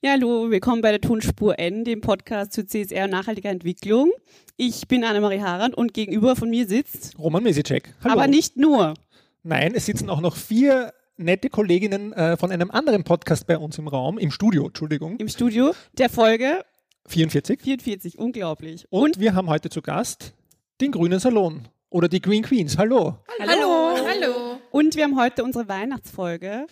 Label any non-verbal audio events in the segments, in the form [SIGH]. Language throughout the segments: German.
Ja, hallo, willkommen bei der Tonspur N, dem Podcast zu CSR und nachhaltiger Entwicklung. Ich bin Annemarie Harand und gegenüber von mir sitzt Roman Mesicek. Hallo. Aber nicht nur. Nein, es sitzen auch noch vier nette Kolleginnen äh, von einem anderen Podcast bei uns im Raum, im Studio, Entschuldigung. Im Studio der Folge 44. 44, unglaublich. Und, und wir haben heute zu Gast den Grünen Salon oder die Green Queens. Hallo. Hallo. Hallo. Und wir haben heute unsere Weihnachtsfolge.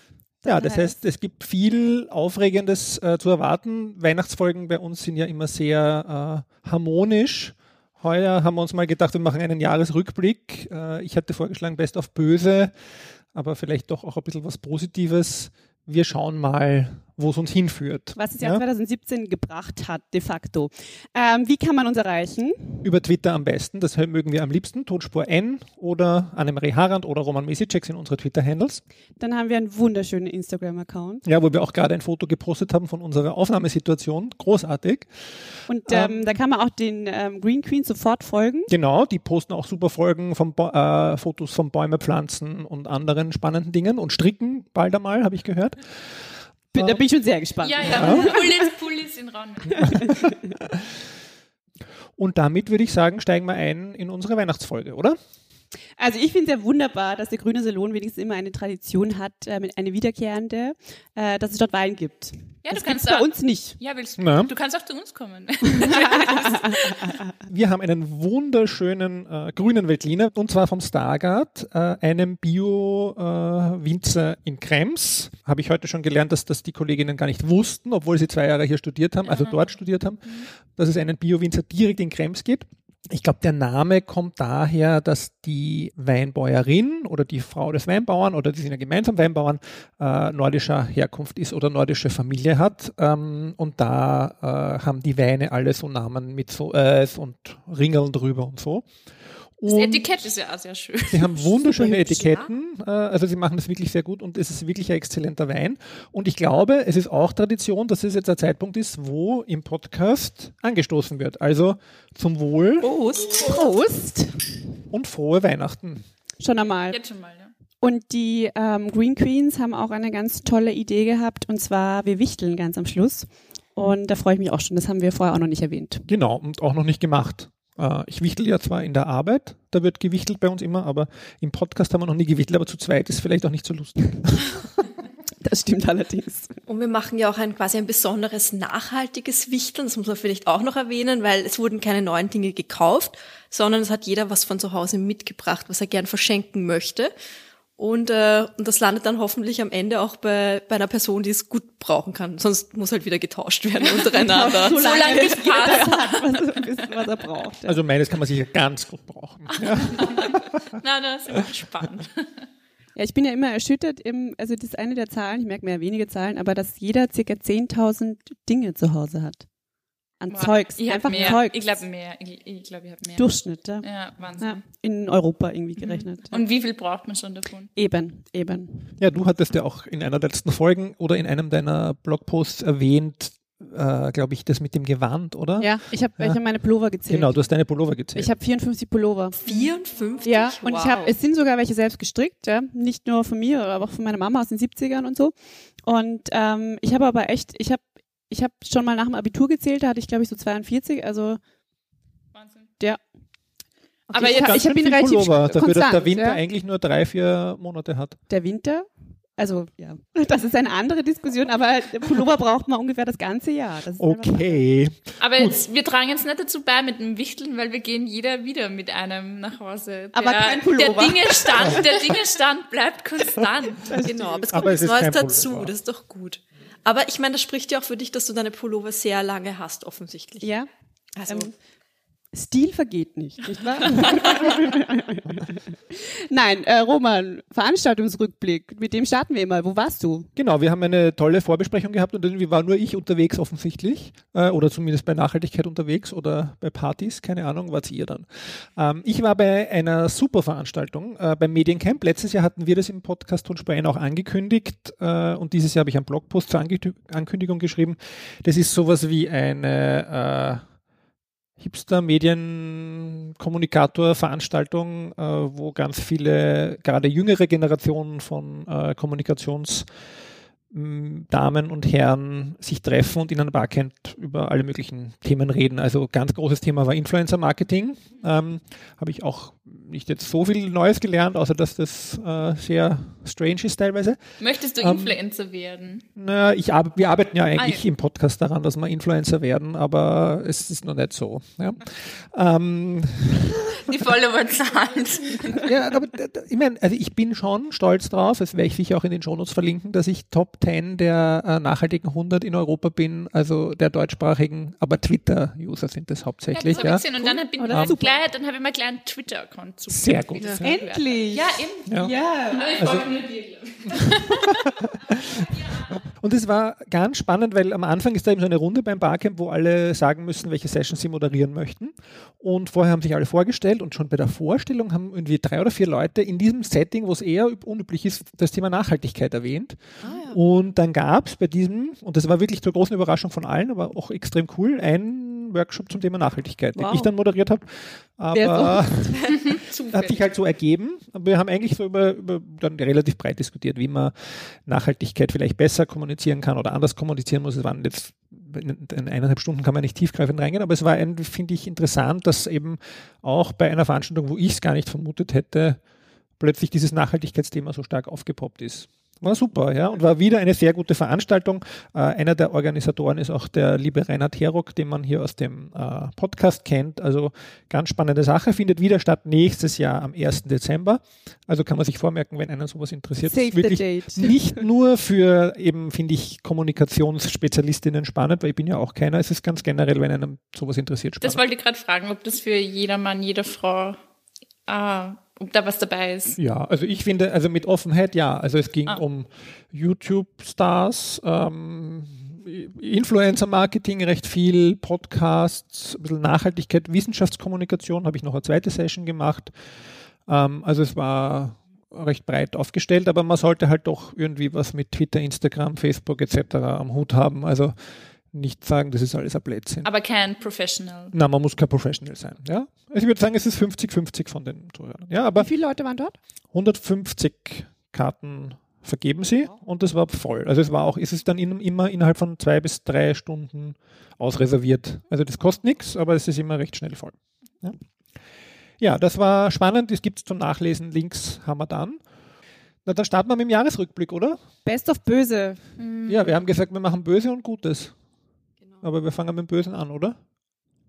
Ja, das heißt, es gibt viel Aufregendes äh, zu erwarten. Weihnachtsfolgen bei uns sind ja immer sehr äh, harmonisch. Heuer haben wir uns mal gedacht, wir machen einen Jahresrückblick. Äh, ich hatte vorgeschlagen, Best of Böse, aber vielleicht doch auch ein bisschen was Positives. Wir schauen mal, wo es uns hinführt. Was es ja, ja 2017 gebracht hat, de facto. Ähm, wie kann man uns erreichen? Über Twitter am besten. Das mögen wir am liebsten. Tonspur N oder Annemarie Harand oder Roman Mesicek sind unsere Twitter-Handles. Dann haben wir einen wunderschönen Instagram-Account. Ja, wo wir auch gerade ein Foto gepostet haben von unserer Aufnahmesituation. Großartig. Und ähm, ähm, da kann man auch den ähm, Green Queen sofort folgen. Genau, die posten auch super Folgen von äh, Fotos von Bäume pflanzen und anderen spannenden Dingen und stricken bald einmal, habe ich gehört. Bin, da bin ich schon sehr gespannt. Ja, ja, Pullis, Pullis in Raum. Und damit würde ich sagen, steigen wir ein in unsere Weihnachtsfolge, oder? Also ich finde es ja wunderbar, dass der Grüne Salon wenigstens immer eine Tradition hat, äh, eine wiederkehrende, äh, dass es dort Wein gibt. Ja, das du kannst bei uns nicht. Ja, willst ja. du kannst auch zu uns kommen. [LAUGHS] Wir haben einen wunderschönen äh, grünen Veltliner und zwar vom Stargard, äh, einem Bio-Winzer äh, in Krems. Habe ich heute schon gelernt, dass das die Kolleginnen gar nicht wussten, obwohl sie zwei Jahre hier studiert haben, also dort studiert haben, mhm. dass es einen Bio-Winzer direkt in Krems gibt. Ich glaube, der Name kommt daher, dass die Weinbäuerin oder die Frau des Weinbauern oder die sind ja gemeinsam Weinbauern äh, nordischer Herkunft ist oder nordische Familie hat. Ähm, und da äh, haben die Weine alle so Namen mit so äh, und Ringeln drüber und so. Das Etikett ist ja auch sehr schön. Sie haben wunderschöne Etiketten. Äh, also sie machen das wirklich sehr gut und es ist wirklich ein exzellenter Wein. Und ich glaube, es ist auch Tradition, dass es jetzt ein Zeitpunkt ist, wo im Podcast angestoßen wird. Also zum Wohl. Prost. Prost. Und frohe Weihnachten. Schon einmal. Jetzt schon mal, ja. Und die ähm, Green Queens haben auch eine ganz tolle Idee gehabt und zwar wir wichteln ganz am Schluss. Und da freue ich mich auch schon. Das haben wir vorher auch noch nicht erwähnt. Genau, und auch noch nicht gemacht. Äh, ich wichtel ja zwar in der Arbeit, da wird gewichtelt bei uns immer, aber im Podcast haben wir noch nie gewichtelt, aber zu zweit ist vielleicht auch nicht so lustig. [LAUGHS] Das stimmt allerdings. Und wir machen ja auch ein quasi ein besonderes nachhaltiges Wichteln, das muss man vielleicht auch noch erwähnen, weil es wurden keine neuen Dinge gekauft, sondern es hat jeder was von zu Hause mitgebracht, was er gern verschenken möchte. Und, äh, und das landet dann hoffentlich am Ende auch bei, bei einer Person, die es gut brauchen kann. Sonst muss halt wieder getauscht werden [LAUGHS] untereinander. so lange, [LAUGHS] so bis passt. was, was er braucht. Also meines kann man sicher ganz gut brauchen. [LAUGHS] Ja. Na, das ist spannend. Ja, ich bin ja immer erschüttert, im, also das ist eine der Zahlen, ich merke mir ja wenige Zahlen, aber dass jeder circa 10.000 Dinge zu Hause hat an wow. Zeugs. Ich einfach mehr. Zeugs. Ich glaube mehr. Ich, ich glaube, ich habe mehr. Durchschnitt, ja. Ja, Wahnsinn. Ja, in Europa irgendwie mhm. gerechnet. Mhm. Und wie viel braucht man schon davon? Eben, eben. Ja, du hattest ja auch in einer der letzten Folgen oder in einem deiner Blogposts erwähnt, äh, glaube ich, das mit dem Gewand, oder? Ja, ich habe ja. hab meine Pullover gezählt. Genau, du hast deine Pullover gezählt. Ich habe 54 Pullover. 54? Ja, und wow. ich habe, es sind sogar welche selbst gestrickt, ja, nicht nur von mir, aber auch von meiner Mama aus den 70ern und so. Und ähm, ich habe aber echt, ich habe ich habe schon mal nach dem Abitur gezählt, da hatte ich glaube ich so 42, also Wahnsinn. Ja. Okay, aber jetzt, ich habe ihn relativ Pullover, dafür, dass der Winter ja. eigentlich nur drei, vier Monate hat. Der Winter? Also ja, [LAUGHS] das ist eine andere Diskussion, aber Pullover braucht man ungefähr das ganze Jahr. Das okay. Aber jetzt, wir tragen jetzt nicht dazu bei mit dem Wichteln, weil wir gehen jeder wieder mit einem nach Hause. Der, aber kein Pullover. Der [LAUGHS] Dingestand, der Dingestand bleibt konstant. genau, aber es kommt aber es Neues dazu, das ist doch gut. Aber ich meine, das spricht ja auch für dich, dass du deine Pullover sehr lange hast, offensichtlich. Ja. Also, ähm, Stil vergeht nicht, nicht wahr? [LAUGHS] Nein, äh, Roman, Veranstaltungsrückblick, mit dem starten wir immer. Wo warst du? Genau, wir haben eine tolle Vorbesprechung gehabt und irgendwie war nur ich unterwegs offensichtlich äh, oder zumindest bei Nachhaltigkeit unterwegs oder bei Partys, keine Ahnung, wart ihr dann. Ähm, ich war bei einer super Veranstaltung äh, beim Mediencamp. Letztes Jahr hatten wir das im Podcast Speyen auch angekündigt äh, und dieses Jahr habe ich einen Blogpost zur Ankündigung geschrieben. Das ist sowas wie eine äh, Hipster-Medienkommunikator-Veranstaltung, äh, wo ganz viele, gerade jüngere Generationen von äh, Kommunikations- Damen und Herren sich treffen und in einer Barcamp über alle möglichen Themen reden. Also ganz großes Thema war Influencer Marketing. Ähm, Habe ich auch nicht jetzt so viel Neues gelernt, außer dass das äh, sehr strange ist teilweise. Möchtest du ähm, Influencer werden? Na, ich ar wir arbeiten ja eigentlich ah, ja. im Podcast daran, dass wir Influencer werden, aber es ist noch nicht so. Ja. ähm, [LAUGHS] Die Followerzahlen. [LAUGHS] ja, aber ich meine, also ich bin schon stolz drauf, das werde ich sicher auch in den Shownotes verlinken, dass ich Top 10 der äh, nachhaltigen 100 in Europa bin, also der deutschsprachigen, aber Twitter-User sind das hauptsächlich. Ja, das ja. Und dann, bin, dann, gleich, dann habe ich mal gleich einen Twitter-Account zu. Sehr gut. Ja. Endlich! Ja, eben. Ja. ja. Also, [LAUGHS] Und es war ganz spannend, weil am Anfang ist da eben so eine Runde beim Barcamp, wo alle sagen müssen, welche Sessions sie moderieren möchten. Und vorher haben sich alle vorgestellt und schon bei der Vorstellung haben irgendwie drei oder vier Leute in diesem Setting, wo es eher unüblich ist, das Thema Nachhaltigkeit erwähnt. Ah, ja. Und dann gab es bei diesem, und das war wirklich zur großen Überraschung von allen, aber auch extrem cool, ein Workshop zum Thema Nachhaltigkeit, wow. den ich dann moderiert habe. Aber [LAUGHS] hat sich halt so ergeben. Aber wir haben eigentlich so über, über dann relativ breit diskutiert, wie man Nachhaltigkeit vielleicht besser kommunizieren kann oder anders kommunizieren muss. Es waren jetzt in eineinhalb Stunden kann man nicht tiefgreifend reingehen, aber es war, finde ich, interessant, dass eben auch bei einer Veranstaltung, wo ich es gar nicht vermutet hätte, plötzlich dieses Nachhaltigkeitsthema so stark aufgepoppt ist. War super, ja, und war wieder eine sehr gute Veranstaltung. Äh, einer der Organisatoren ist auch der liebe Reinhard Herock, den man hier aus dem äh, Podcast kennt. Also ganz spannende Sache, findet wieder statt nächstes Jahr am 1. Dezember. Also kann man sich vormerken, wenn einen sowas interessiert. Save wirklich the date. [LAUGHS] nicht nur für eben, finde ich, Kommunikationsspezialistinnen spannend, weil ich bin ja auch keiner. Es ist ganz generell, wenn einem sowas interessiert, spannend. Das wollte ich gerade fragen, ob das für jedermann, jede Frau ah, ob da was dabei ist. Ja, also ich finde, also mit Offenheit ja. Also es ging ah. um YouTube-Stars, ähm, Influencer-Marketing recht viel, Podcasts, ein bisschen Nachhaltigkeit, Wissenschaftskommunikation habe ich noch eine zweite Session gemacht. Ähm, also es war recht breit aufgestellt, aber man sollte halt doch irgendwie was mit Twitter, Instagram, Facebook etc. am Hut haben. Also nicht sagen, das ist alles ein Blödsinn. Aber kein Professional. Nein, man muss kein Professional sein. Ja? Also ich würde sagen, es ist 50-50 von den Zuhörern. Ja, aber Wie viele Leute waren dort? 150 Karten vergeben sie und das war voll. Also es war auch, ist es dann in, immer innerhalb von zwei bis drei Stunden ausreserviert. Also das kostet nichts, aber es ist immer recht schnell voll. Ja, ja das war spannend. Das gibt es zum Nachlesen. Links haben wir dann. Na, dann starten wir mit dem Jahresrückblick, oder? Best of Böse. Ja, wir haben gesagt, wir machen Böse und Gutes. Aber wir fangen mit dem Bösen an, oder?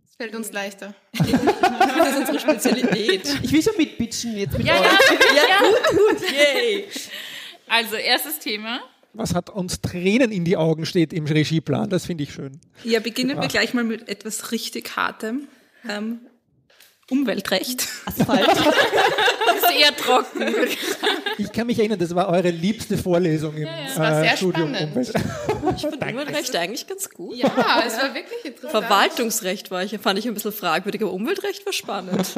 Es fällt uns leichter. [LAUGHS] das ist unsere Spezialität. Ich will schon mitbitchen jetzt mit ja, euch. [LAUGHS] Ja, ja, gut, gut, yay. Also, erstes Thema. Was hat uns Tränen in die Augen steht im Regieplan, das finde ich schön. Ja, beginnen wir gleich mal mit etwas richtig Hartem. Ähm, Umweltrecht. Asphalt. das [LAUGHS] ist eher trocken. Ich kann mich erinnern, das war eure liebste Vorlesung im ja, ja. War sehr äh, Studium spannend. Umwelt. Ich fand [LAUGHS] Umweltrecht eigentlich ganz gut. Ja, es war wirklich interessant. Verwaltungsrecht war ich, fand ich ein bisschen fragwürdig, aber Umweltrecht war spannend.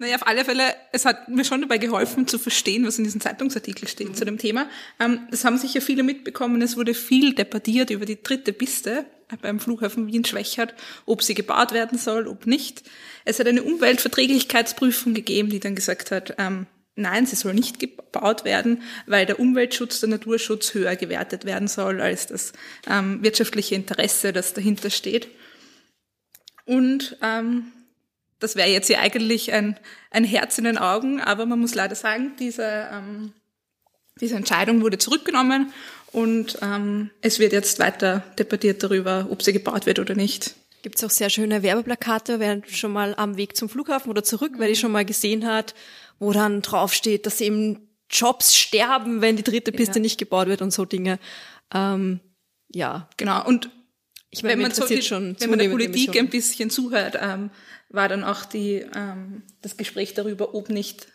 Naja, auf alle Fälle, es hat mir schon dabei geholfen zu verstehen, was in diesem Zeitungsartikel steht mhm. zu dem Thema. Ähm, das haben sicher viele mitbekommen. Es wurde viel debattiert über die dritte Piste beim Flughafen Wien-Schwächert, ob sie gebaut werden soll, ob nicht. Es hat eine Umweltverträglichkeitsprüfung gegeben, die dann gesagt hat, ähm, nein, sie soll nicht gebaut werden, weil der Umweltschutz, der Naturschutz höher gewertet werden soll als das ähm, wirtschaftliche Interesse, das dahinter steht. Und ähm, das wäre jetzt ja eigentlich ein, ein Herz in den Augen, aber man muss leider sagen, diese, ähm, diese Entscheidung wurde zurückgenommen und ähm, es wird jetzt weiter debattiert darüber, ob sie gebaut wird oder nicht. Gibt es auch sehr schöne Werbeplakate, wer schon mal am Weg zum Flughafen oder zurück, wer die schon mal gesehen hat, wo dann draufsteht, dass eben Jobs sterben, wenn die dritte Piste ja. nicht gebaut wird und so Dinge. Ähm, ja. Genau. Und ich meine, wenn man, so die, schon wenn man der Politik ein bisschen zuhört, ähm, war dann auch die, ähm, das Gespräch darüber, ob nicht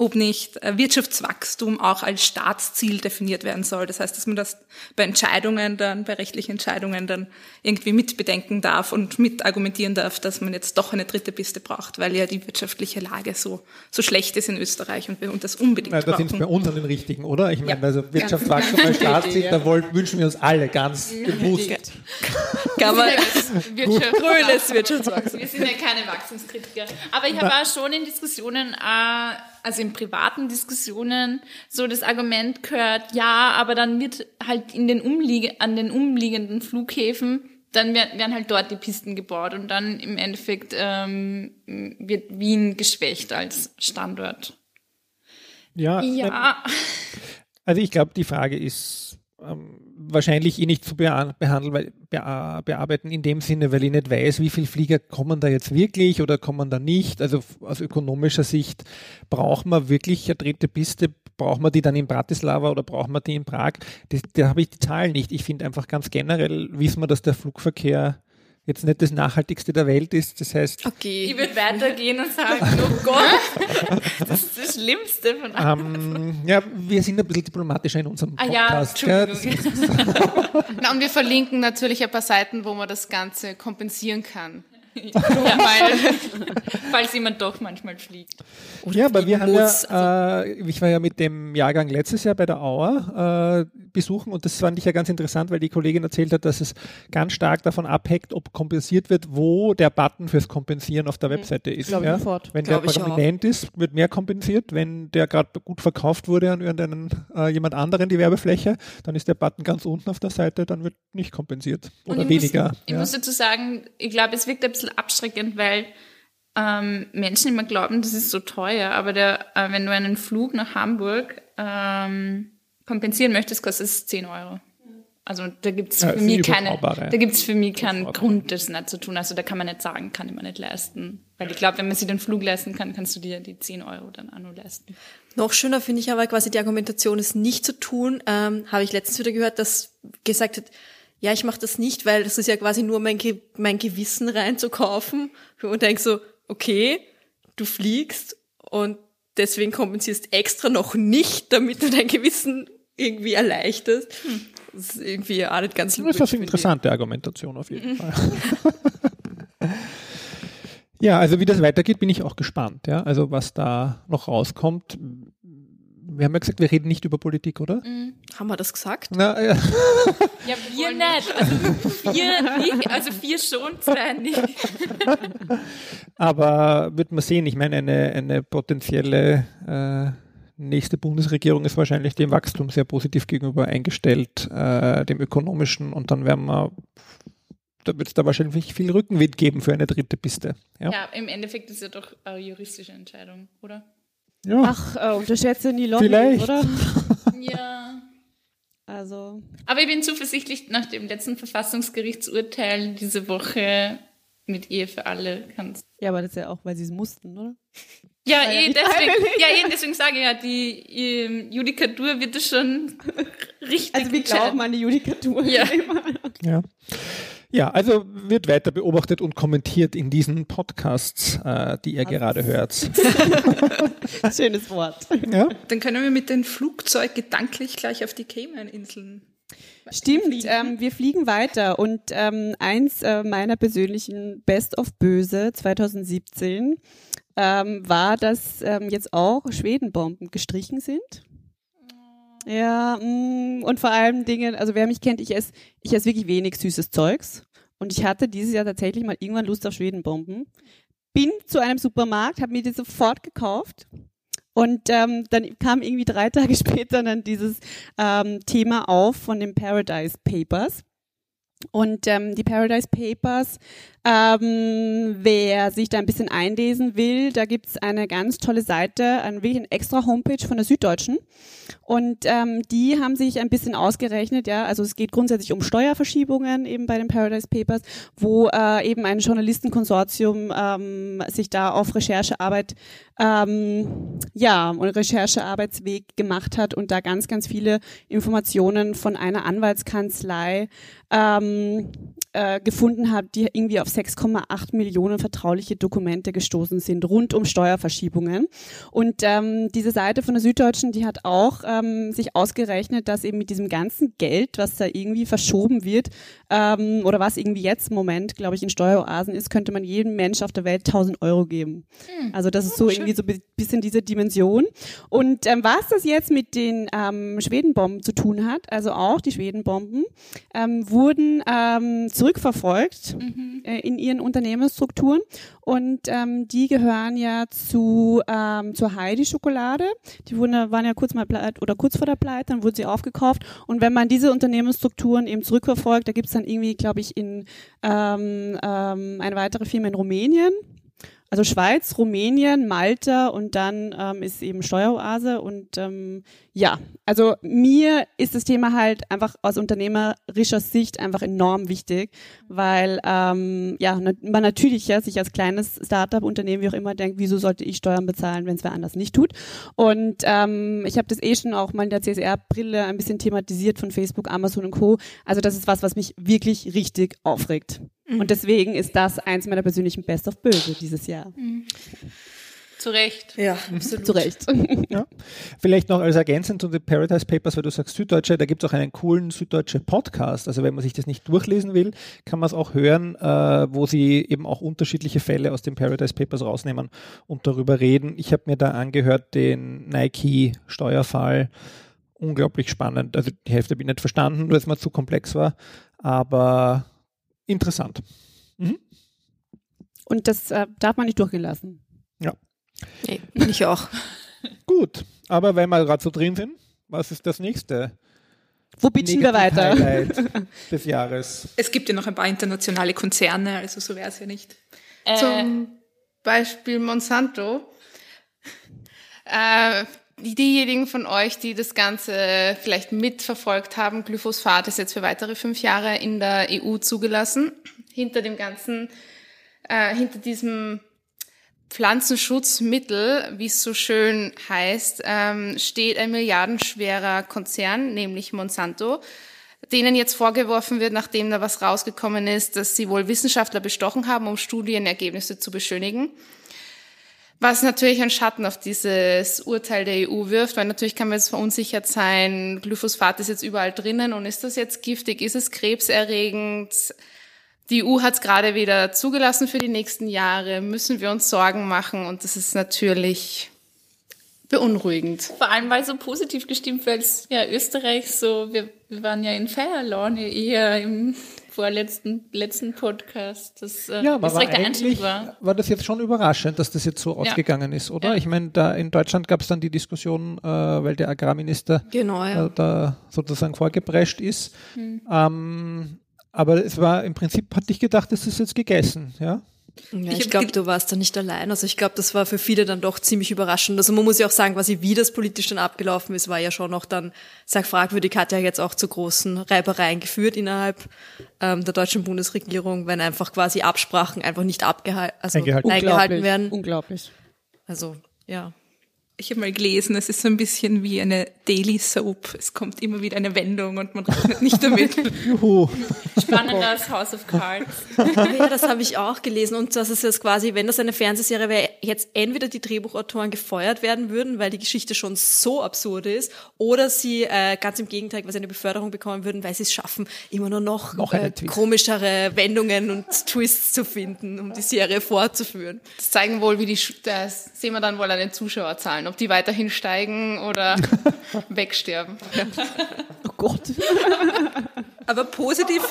ob nicht äh, Wirtschaftswachstum auch als Staatsziel definiert werden soll. Das heißt, dass man das bei Entscheidungen dann, bei rechtlichen Entscheidungen dann irgendwie mitbedenken darf und mitargumentieren darf, dass man jetzt doch eine dritte Piste braucht, weil ja die wirtschaftliche Lage so, so schlecht ist in Österreich und wir und das unbedingt ja, da brauchen. Da sind wir uns an den richtigen, oder? Ich meine, ja. also Wirtschaftswachstum als [LAUGHS] Staatsziel, da wollen, wünschen wir uns alle ganz bewusst. Kann man Wirtschaft. grünes Wirtschaftswachstum. Wir sind ja keine Wachstumskritiker. Aber ich habe auch schon in Diskussionen, äh, also in privaten Diskussionen, so das Argument gehört, ja, aber dann wird halt in den umliege, an den umliegenden Flughäfen, dann werden, halt dort die Pisten gebaut und dann im Endeffekt ähm, wird Wien geschwächt als Standort. Ja, Ja, Also ich glaube, die Frage ist ähm, wahrscheinlich eh nicht zu behandeln, weil, bea bearbeiten in dem Sinne, weil ich nicht weiß, wie viele Flieger kommen da jetzt wirklich oder kommen da nicht. Also aus ökonomischer Sicht braucht man wirklich eine dritte Piste, braucht man die dann in Bratislava oder braucht man die in Prag? Das, da habe ich die Zahlen nicht. Ich finde einfach ganz generell wissen wir, dass der Flugverkehr jetzt nicht das nachhaltigste der Welt ist. Das heißt, Okay. ich würde weitergehen und sagen, oh [LAUGHS] Gott, das ist das Schlimmste von allem. ähm, ja, wir sind ein bisschen diplomatischer in unserem Ah ja, Podcast. Das- Entschuldigung. [LAUGHS] Na, und wir verlinken natürlich ein paar Seiten, wo man das Ganze kompensieren kann. Ja, [LAUGHS] weil, falls jemand doch manchmal fliegt. Ja, aber wir haben muss, ja, äh, ich war ja mit dem Jahrgang letztes Jahr bei der Auer äh, besuchen und das fand ich ja ganz interessant, weil die Kollegin erzählt hat, dass es ganz stark davon abhängt, ob kompensiert wird, wo der Button fürs Kompensieren auf der Webseite ist. Glaub ich ja? sofort. Wenn der Glaub ich auch. prominent ist, wird mehr kompensiert. Wenn der gerade gut verkauft wurde an irgendeinen äh, jemand anderen die Werbefläche, dann ist der Button ganz unten auf der Seite, dann wird nicht kompensiert oder Und ich weniger. Muss, ich ja. muss dazu sagen, ich glaube, es wirkt ein bisschen abschreckend, weil ähm, Menschen immer glauben, das ist so teuer, aber der, äh, wenn du einen Flug nach Hamburg ähm, kompensieren möchtest, kostet es 10 Euro. Also da gibt es Ja, für mich eine keine, überschaubare- da gibt's für mich keinen. Grund, das nicht zu tun. Also da kann man nicht sagen, kann ich mir nicht leisten. Weil ich glaube, wenn man sich den Flug leisten kann, kannst du dir die 10 Euro dann auch nur leisten. Noch schöner finde ich aber quasi die Argumentation, es nicht zu tun. Ähm, Habe ich letztens wieder gehört, dass gesagt hat, ja, ich mache das nicht, weil das ist ja quasi nur mein, Ge mein Gewissen reinzukaufen. Und denk so, okay, du fliegst und deswegen kompensierst extra noch nicht, damit du dein Gewissen irgendwie erleichterst. Das ist irgendwie auch nicht ganz Das logisch. ist eine interessante Argumentation auf jeden Fall. [LAUGHS] ja, also wie das weitergeht, bin ich auch gespannt. Ja, also was da noch rauskommt. Wir haben ja gesagt, wir reden nicht über Politik, oder? Haben wir das gesagt? Na, ja. [LAUGHS] Ja, wir nicht. Also vier nicht, also vier schon, zwei nicht. [LAUGHS] Aber wird man sehen. Ich meine, eine, eine potenzielle äh, nächste Bundesregierung ist wahrscheinlich dem Wachstum sehr positiv gegenüber eingestellt, äh, dem ökonomischen. Und dann werden wir, da wird es da wahrscheinlich viel Rückenwind geben für eine dritte Piste. Ja. Ja, im Endeffekt ist ja doch eine juristische Entscheidung, oder? Ja. Ach, äh, unterschätze nie Lobby, Vielleicht. oder? [LAUGHS] Ja. Also, Aber ich bin zuversichtlich, nach dem letzten Verfassungsgerichtsurteil diese Woche mit Ehe für alle kannst. ja, aber das ist ja auch, weil sie es mussten, oder? Ja, ja eh, deswegen, ja, eh, deswegen sage ich ja, die ähm, Judikatur wird es schon richtig Also wir glauben an die Judikatur. Ja. [LAUGHS] Ja. Ja, also wird weiter beobachtet und kommentiert in diesen Podcasts, äh, die ihr gerade hört. [LAUGHS] Schönes Wort. Ja? Dann können wir mit dem Flugzeug gedanklich gleich auf die Cayman-Inseln. Stimmt, ähm, wir fliegen weiter und ähm, eins äh, meiner persönlichen Best of Böse 2017 ähm, war, dass ähm, jetzt auch Schwedenbomben gestrichen sind. Ja, mh, und vor allem Dinge, also wer mich kennt, ich esse ich esse wirklich wenig süßes Zeugs und ich hatte dieses Jahr tatsächlich mal irgendwann Lust auf Schwedenbomben. Bin zu einem Supermarkt, habe mir die sofort gekauft und ähm, dann kam irgendwie drei [LAUGHS] Tage später dann dieses ähm, Thema auf von den Paradise Papers. Und ähm, die Paradise Papers, ähm, wer sich da ein bisschen einlesen will, da gibt's eine ganz tolle Seite, eine wirklich eine extra Homepage von der Süddeutschen. Und ähm, die haben sich ein bisschen ausgerechnet, ja, also es geht grundsätzlich um Steuerverschiebungen eben bei den Paradise Papers, wo äh, eben ein Journalistenkonsortium ähm, sich da auf Recherchearbeit ähm, ja, und Recherchearbeitsweg gemacht hat und da ganz, ganz viele Informationen von einer Anwaltskanzlei ähm, äh, gefunden hat, die irgendwie auf 6,8 Millionen vertrauliche Dokumente gestoßen sind rund um Steuerverschiebungen. Und ähm, diese Seite von der Süddeutschen, die hat auch ähm, sich ausgerechnet, dass eben mit diesem ganzen Geld, was da irgendwie verschoben wird ähm, oder was irgendwie jetzt im Moment, glaube ich, in Steueroasen ist, könnte man jedem Mensch auf der Welt 1000 Euro geben. Also das ist so irgendwie so ein bisschen diese Dimension. Und ähm, was das jetzt mit den ähm, Schwedenbomben zu tun hat, also auch die Schwedenbomben, ähm, wurden ähm, zurückverfolgt äh, in ihren Unternehmensstrukturen. Und ähm, die gehören ja zu ähm, zur Heidi Schokolade. Die wurden, waren ja kurz mal pleit oder kurz vor der Pleite, dann wurden sie aufgekauft. Und wenn man diese Unternehmensstrukturen eben zurückverfolgt, da gibt's dann irgendwie, glaube ich, in ähm, ähm, eine weitere Firma in Rumänien, also Schweiz, Rumänien, Malta und dann ähm, ist eben Steueroase und ähm, ja, also mir ist das Thema halt einfach aus unternehmerischer Sicht einfach enorm wichtig, weil ähm, ja man natürlich ja sich als kleines Startup-Unternehmen wie auch immer denkt, wieso sollte ich Steuern bezahlen, wenn es wer anders nicht tut? Und ähm, ich habe das eh schon auch mal in der CSR-Brille ein bisschen thematisiert von Facebook, Amazon und Co. Also das ist was, was mich wirklich richtig aufregt. Und deswegen ist das eins meiner persönlichen Best of Böse dieses Jahr. Zu Recht. Ja, [LAUGHS] absolut. Zu Recht. [LAUGHS] Ja. Vielleicht noch als ergänzend zu den Paradise Papers, weil du sagst Süddeutsche, da gibt es auch einen coolen Süddeutsche Podcast. Also wenn man sich das nicht durchlesen will, kann man es auch hören, äh, wo sie eben auch unterschiedliche Fälle aus den Paradise Papers rausnehmen und darüber reden. Ich habe mir da angehört den Nike-Steuerfall. Unglaublich spannend. Also die Hälfte habe ich nicht verstanden, weil es mir zu komplex war, aber interessant. Mhm. Und das äh, darf man nicht durchgelassen. Ja. Nee, ich auch. [LAUGHS] Gut, aber wenn wir gerade so drin sind, was ist das nächste? Wo bitchen wir weiter? Negativ-Highlight [LAUGHS] des Jahres. Es gibt ja noch ein paar internationale Konzerne, also so wäre es ja nicht. Äh, Zum Beispiel Monsanto. Äh, diejenigen von euch, die das Ganze vielleicht mitverfolgt haben, Glyphosat ist jetzt für weitere fünf Jahre in der EU zugelassen. Hinter dem ganzen, äh, hinter diesem Pflanzenschutzmittel, wie es so schön heißt, ähm, steht ein milliardenschwerer Konzern, nämlich Monsanto, denen jetzt vorgeworfen wird, nachdem da was rausgekommen ist, dass sie wohl Wissenschaftler bestochen haben, um Studienergebnisse zu beschönigen. Was natürlich einen Schatten auf dieses Urteil der EU wirft, weil natürlich kann man jetzt verunsichert sein, Glyphosat ist jetzt überall drinnen und ist das jetzt giftig, ist es krebserregend? Die EU hat es gerade wieder zugelassen für die nächsten Jahre, müssen wir uns Sorgen machen und das ist natürlich beunruhigend. Vor allem, weil so positiv gestimmt, es ja Österreich so, wir, wir waren ja in Feierlaune eher im vorletzten letzten Podcast, dass äh, Ja, aber war eigentlich Einstieg war. war das jetzt schon überraschend, dass das jetzt so Ja. ausgegangen ist, oder? Ja. Ich meine, da in Deutschland gab es dann die Diskussion, äh, weil der Agrarminister Genau, ja. äh, da sozusagen vorgeprescht ist. Hm. Ähm, aber es war im Prinzip, hatte ich gedacht, das ist jetzt gegessen, ja? Ja, Ich ich glaube, du warst da nicht allein. Also ich glaube, das war für viele dann doch ziemlich überraschend. Also man muss ja auch sagen, quasi wie das politisch dann abgelaufen ist, war ja schon noch dann, sag fragwürdig, hat ja jetzt auch zu großen Reibereien geführt innerhalb ähm, der deutschen Bundesregierung, wenn einfach quasi Absprachen einfach nicht abgehalten, also Eingehalten. eingehalten werden. Unglaublich. Also ja. Ich habe mal gelesen, es ist so ein bisschen wie eine Daily Soap. Es kommt immer wieder eine Wendung und man rechnet nicht damit. [LAUGHS] Juhu. Spannender als House of Cards. [LAUGHS] Ja, das habe ich auch gelesen. Und das ist jetzt quasi, wenn das eine Fernsehserie wäre, jetzt entweder die Drehbuchautoren gefeuert werden würden, weil die Geschichte schon so absurd ist, oder sie äh, ganz im Gegenteil quasi eine Beförderung bekommen würden, weil sie es schaffen, immer nur noch, Noch äh, komischere Wendungen und Twists zu finden, um die Serie fortzuführen. Das zeigen wohl, wie die, das sehen wir dann wohl an den Zuschauerzahlen, ob die weiterhin steigen oder [LAUGHS] wegsterben. Oh Gott. Aber positiv,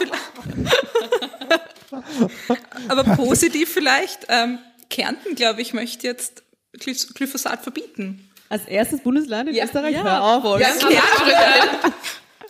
aber positiv vielleicht. Ähm, Kärnten, glaube ich, möchte jetzt Gly- Glyphosat verbieten. Als erstes Bundesland in Ja. Österreich? Ja. Hör auf. Ja, klar. [LAUGHS]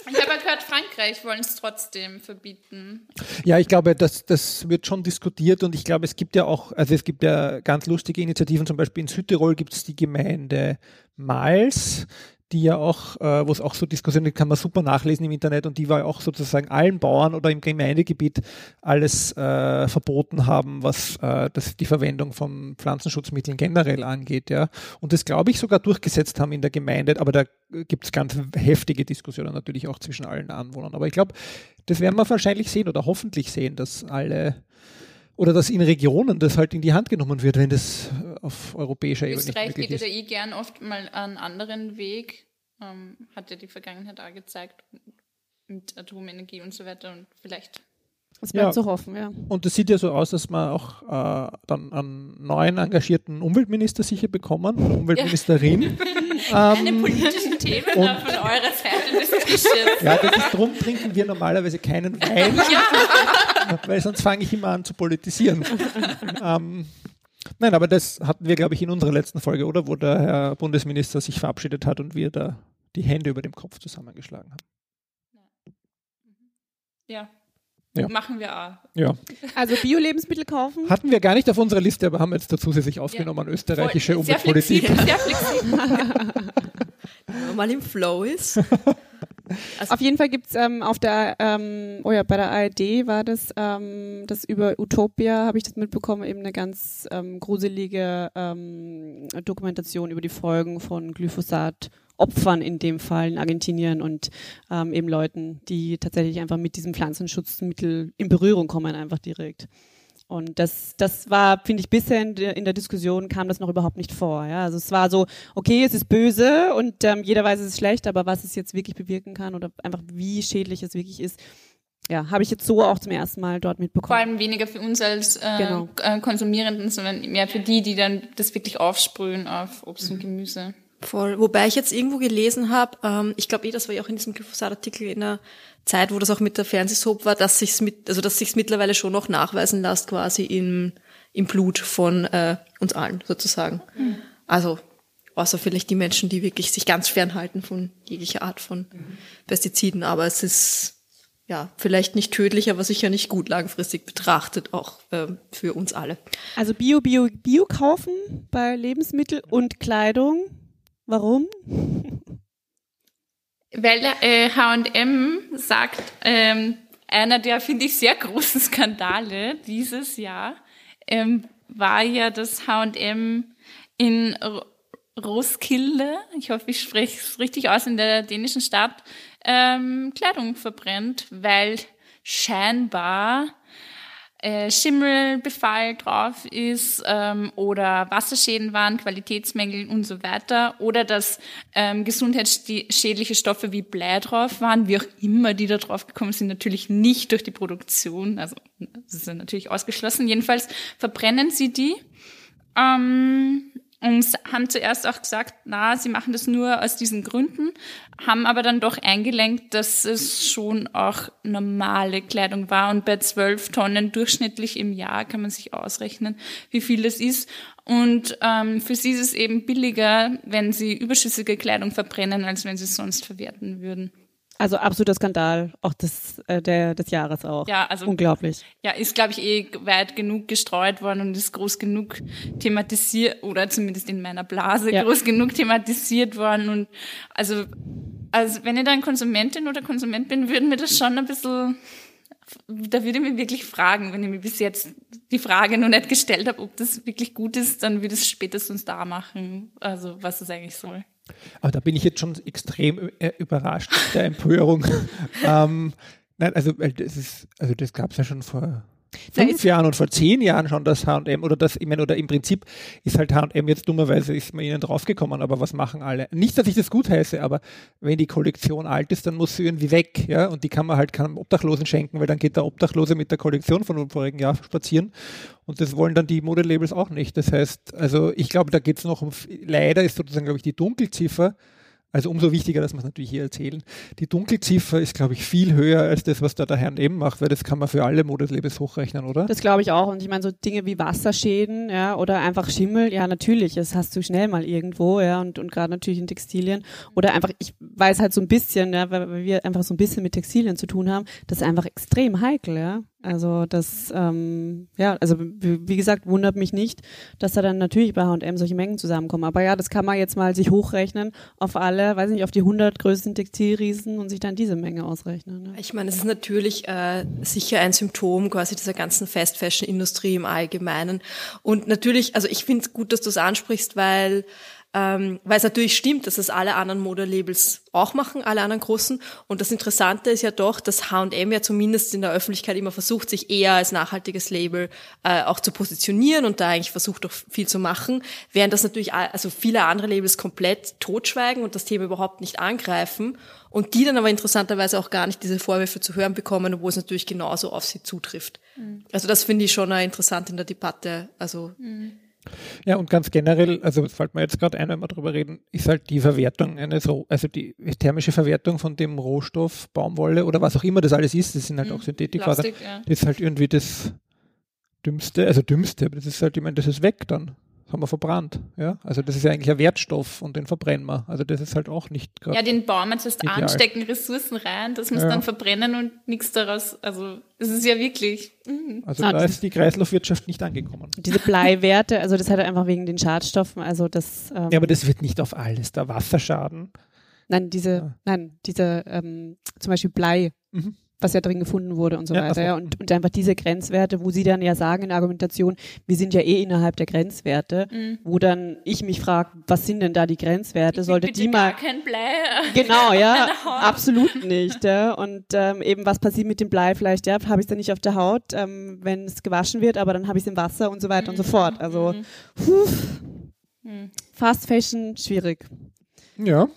Ich habe ja gehört, Frankreich wollen es trotzdem verbieten. Ja, ich glaube, das, das wird schon diskutiert und ich glaube, es gibt ja auch, also es gibt ja ganz lustige Initiativen, zum Beispiel in Südtirol gibt es die Gemeinde Mals, die ja auch, äh, wo es auch so Diskussionen gibt, kann man super nachlesen im Internet und die war ja auch sozusagen allen Bauern oder im Gemeindegebiet alles äh, verboten haben, was äh, das, die Verwendung von Pflanzenschutzmitteln generell angeht, ja. Und das glaube ich sogar durchgesetzt haben in der Gemeinde, aber da gibt es ganz heftige Diskussionen natürlich auch zwischen allen Anwohnern. Aber ich glaube, das werden wir wahrscheinlich sehen oder hoffentlich sehen, dass alle oder dass in Regionen das halt in die Hand genommen wird, wenn das auf europäischer Ebene nicht Österreich möglich geht ja ist. eh gern oft mal einen anderen Weg. Ähm, hat ja die Vergangenheit auch gezeigt. Mit Atomenergie und so weiter. Und vielleicht Das bleibt Ja. zu hoffen, ja. Und es sieht ja so aus, dass wir auch äh, dann einen neuen engagierten Umweltminister sicher bekommen, oder Umweltministerin. [LAUGHS] Keine politischen Themen von eurer Seite des Tisches. Ja, das ist, drum trinken wir normalerweise keinen Wein, [LAUGHS] weil sonst fange ich immer an zu politisieren. ähm, nein, aber das hatten wir, glaube ich, in unserer letzten Folge, oder? Wo der Herr Bundesminister sich verabschiedet hat und wir da die Hände über dem Kopf zusammengeschlagen haben. Ja. Ja. Machen wir auch. Ja. Also Bio-Lebensmittel kaufen. Hatten wir gar nicht auf unserer Liste, aber haben jetzt dazu zusätzlich aufgenommen, österreichische Voll- sehr Umweltpolitik. flexibel, [LAUGHS] Sehr flexibel. Wenn man mal im Flow ist. [LAUGHS] Auf jeden Fall gibt's ähm, auf der, ähm, oh ja, bei der ARD war das, ähm, das über Utopia, habe ich das mitbekommen, eben eine ganz ähm, gruselige ähm, Dokumentation über die Folgen von Glyphosat. Opfern in dem Fall in Argentinien und ähm, eben Leuten, die tatsächlich einfach mit diesem Pflanzenschutzmittel in Berührung kommen, einfach direkt. Und das, das war, finde ich, bisher in der, in der Diskussion kam das noch überhaupt nicht vor. Ja? Also es war so, okay, es ist böse und ähm, jeder weiß, es ist schlecht, aber was es jetzt wirklich bewirken kann oder einfach wie schädlich es wirklich ist, ja, habe ich jetzt so auch zum ersten Mal dort Vor mitbekommen. allem weniger für uns als äh, Genau. Konsumierenden, sondern mehr für die, die dann das wirklich aufsprühen auf Obst und Gemüse. Voll. Wobei ich jetzt irgendwo gelesen habe, ähm, ich glaube eh, das war ja auch in diesem Glyphosat-Artikel in der Zeit, wo das auch mit der Fernsehsoap war, dass sich's mit, also dass sich's mittlerweile schon noch nachweisen lässt, quasi im, im Blut von äh, uns allen sozusagen. Also außer vielleicht die Menschen, die wirklich sich ganz fernhalten von jeglicher Art von Pestiziden. Aber es ist ja vielleicht nicht tödlich, aber sicher nicht gut langfristig betrachtet, auch ähm, für uns alle. Also Bio, Bio, Bio kaufen bei Lebensmittel und Kleidung. Warum? Weil H&M sagt, ähm, einer der, finde ich, sehr großen Skandale dieses Jahr ähm, war ja, dass H&M in Roskilde, ich hoffe, ich spreche es richtig aus, in der dänischen Stadt, ähm, Kleidung verbrennt, weil scheinbar äh, Schimmelbefall drauf ist ähm, oder Wasserschäden waren, Qualitätsmängel und so weiter oder dass ähm, gesundheitsschädliche Stoffe wie Blei drauf waren, wie auch immer die da drauf gekommen sind, natürlich nicht durch die Produktion, also das ist natürlich ausgeschlossen. Jedenfalls verbrennen sie die ähm, und haben zuerst auch gesagt, na, sie machen das nur aus diesen Gründen, haben aber dann doch eingelenkt, dass es schon auch normale Kleidung war und bei zwölf Tonnen durchschnittlich im Jahr kann man sich ausrechnen, wie viel das ist. Und ähm, für sie ist es eben billiger, wenn sie überschüssige Kleidung verbrennen, als wenn sie es sonst verwerten würden. Also absoluter Skandal, auch des, äh, der, des Jahres auch. Ja, also Unglaublich. Ja, ist, glaube ich, eh weit genug gestreut worden und ist groß genug thematisiert, oder zumindest in meiner Blase Ja. groß genug thematisiert worden. Und also, also wenn ich dann Konsumentin oder Konsument bin, würden mir das schon ein bisschen, da würde ich mich wirklich fragen, wenn ich mir bis jetzt die Frage noch nicht gestellt habe, ob das wirklich gut ist, dann würde ich es spätestens da machen, also was es eigentlich soll. Aber da bin ich jetzt schon extrem äh, überrascht mit der Empörung. [LAUGHS] ähm, nein, also das ist, also das gab es ja schon vor fünf Jahren und vor zehn Jahren schon das H&M oder das, ich meine, oder im Prinzip ist halt H&M jetzt dummerweise ist man ihnen draufgekommen, aber was machen alle? Nicht, dass ich das gut heiße, aber wenn die Kollektion alt ist, dann muss sie irgendwie weg, ja, und die kann man halt keinem Obdachlosen schenken, weil dann geht der Obdachlose mit der Kollektion von dem vorigen Jahr spazieren und das wollen dann die Modelabels auch nicht. Das heißt, also ich glaube, da geht es noch um, leider ist sozusagen, glaube ich, die Dunkelziffer, also umso wichtiger, dass wir es natürlich hier erzählen. Die Dunkelziffer ist, glaube ich, viel höher als das, was da der Herr eben macht, weil das kann man für alle Modeslabels hochrechnen, oder? Das glaube ich auch. Und ich meine, so Dinge wie Wasserschäden, ja, oder einfach Schimmel, ja, natürlich, das hast du schnell mal irgendwo, ja, und, und gerade natürlich in Textilien. Oder einfach, ich weiß halt so ein bisschen, ja, weil, wir einfach so ein bisschen mit Textilien zu tun haben, das ist einfach extrem heikel, ja. Also das, ähm, ja, also wie, gesagt, wundert mich nicht, dass da dann natürlich bei H&M solche Mengen zusammenkommen. Aber ja, das kann man jetzt mal sich hochrechnen auf alle, weiß nicht, auf die 100 größten Textilriesen und sich dann diese Menge ausrechnen. Ne? Ich meine, es ist natürlich äh, sicher ein Symptom quasi dieser ganzen Fast-Fashion-Industrie im Allgemeinen. Und natürlich, also ich finde es gut, dass du es ansprichst, weil ähm, weil es natürlich stimmt, dass es alle anderen Modelabels auch machen, alle anderen großen. Und das Interessante ist ja doch, dass H&M ja zumindest in der Öffentlichkeit immer versucht, sich eher als nachhaltiges Label äh, auch zu positionieren und da eigentlich versucht auch viel zu machen, während das natürlich also viele andere Labels komplett totschweigen und das Thema überhaupt nicht angreifen und die dann aber interessanterweise auch gar nicht diese Vorwürfe zu hören bekommen, obwohl es natürlich genauso auf sie zutrifft. Also das finde ich schon interessant in der Debatte. Also Ja, und ganz generell, also das fällt mir jetzt gerade ein, wenn wir darüber reden, ist halt die Verwertung eines, also die thermische Verwertung von dem Rohstoff Baumwolle oder was auch immer das alles ist, das sind halt auch Synthetikfasern, ja. das ist halt irgendwie das Dümmste, also Dümmste, aber das ist halt, ich meine, das ist weg dann. Das haben wir verbrannt, ja. Also das ist ja eigentlich ein Wertstoff und den verbrennen wir. Also das ist halt auch nicht gerade. Ja, den bauen wir zuerst Ideal. an, stecken Ressourcen rein, wir es Ja. dann verbrennen und nichts daraus, also es ist ja wirklich, mhm. also Ah, da das- ist die Kreislaufwirtschaft nicht angekommen. Diese Bleiwerte, also das hat er einfach wegen den Schadstoffen, also das, ähm, Ja, aber das wird nicht auf alles. Der Wasserschaden. nein, diese, nein, diese, ähm, zum Beispiel Blei, Mhm. Was ja drin gefunden wurde und so Ja, weiter, ja, und, und einfach diese Grenzwerte, wo sie dann ja sagen in der Argumentation, wir sind ja eh innerhalb der Grenzwerte, Mhm. wo dann ich mich frage, was sind denn da die Grenzwerte, sollte bitte die mal, gar kein Blei. äh, Genau, [LAUGHS] ja, absolut nicht. Ja. Und ähm, eben, was passiert mit dem Blei vielleicht? Ja, habe ich es dann nicht auf der Haut, ähm, wenn es gewaschen wird, aber dann habe ich es im Wasser und so weiter und so fort. Also, puh, Mhm. Fast Fashion, schwierig. Ja.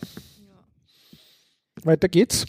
Weiter geht's.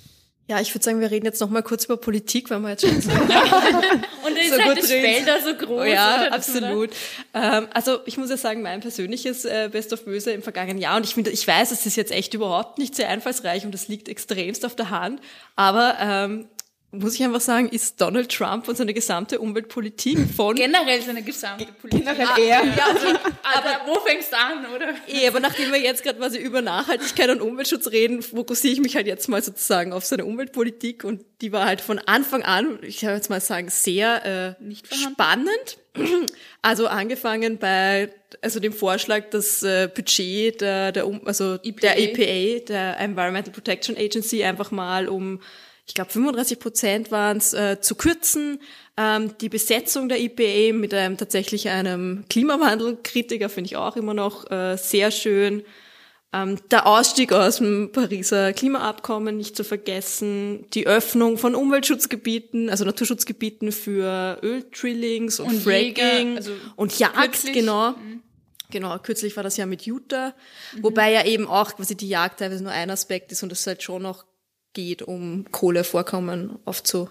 Ja, ich würde sagen, wir reden jetzt noch mal kurz über Politik, weil wir jetzt schon [LAUGHS] so Und da ist So halt das. Feld da so groß. Oh ja, oder? Absolut. Ähm, also ich muss ja sagen, mein persönliches äh, Best of Böse im vergangenen Jahr und ich finde, ich weiß, es ist jetzt echt überhaupt nicht sehr einfallsreich und das liegt extremst auf der Hand, aber ähm, muss ich einfach sagen, ist Donald Trump und seine gesamte Umweltpolitik von Generell seine gesamte Politik. Generell Ah, eher. Ja, [LAUGHS] also, aber wo fängst du an, oder? Eh, aber nachdem wir jetzt gerade quasi über Nachhaltigkeit und Umweltschutz reden, fokussiere ich mich halt jetzt mal sozusagen auf seine Umweltpolitik und die war halt von Anfang an, ich habe jetzt mal sagen, sehr äh, Nicht spannend. [CLEARS THROAT] Also angefangen bei also dem Vorschlag, das äh, Budget der, der um, also der EPA, der Environmental Protection Agency, einfach mal um ich glaube 35 Prozent waren es, äh, zu kürzen. Ähm, die Besetzung der EPA mit einem tatsächlich einem Klimawandelkritiker finde ich auch immer noch äh, sehr schön. Ähm, der Ausstieg aus dem Pariser Klimaabkommen nicht zu vergessen, die Öffnung von Umweltschutzgebieten, also Naturschutzgebieten für Öldrillings und, Und Fracking Jäger, also und Jagd, kürzlich. genau. Genau, kürzlich war das ja mit Utah, wobei ja eben auch quasi die Jagd teilweise nur ein Aspekt ist und es halt schon noch geht, um Kohlevorkommen aufzu,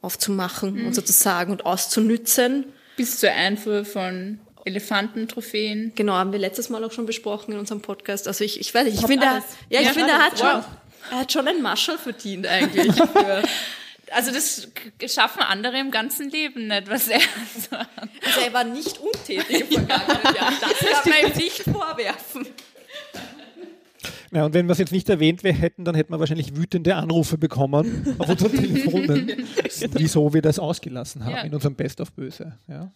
aufzumachen und sozusagen und auszunützen. Bis zur Einfuhr von Elefantentrophäen. Genau, haben wir letztes Mal auch schon besprochen in unserem Podcast. Also ich, ich weiß nicht, ich finde, er, alles. ja, ich Ja, finde, er hat alles. schon, Wow. er hat schon ein Marshall verdient eigentlich. Für, [LAUGHS] Also das schaffen andere im ganzen Leben nicht, was er so also er war nicht untätig im [LAUGHS] vergangenen Jahr. Das kann man ihm nicht vorwerfen. Na, und wenn wir es jetzt nicht erwähnt hätten, dann hätten wir wahrscheinlich wütende Anrufe bekommen [LAUGHS] auf unseren Telefonen, [LAUGHS] wieso wir das ausgelassen haben Ja. in unserem Best of Böse. Ja,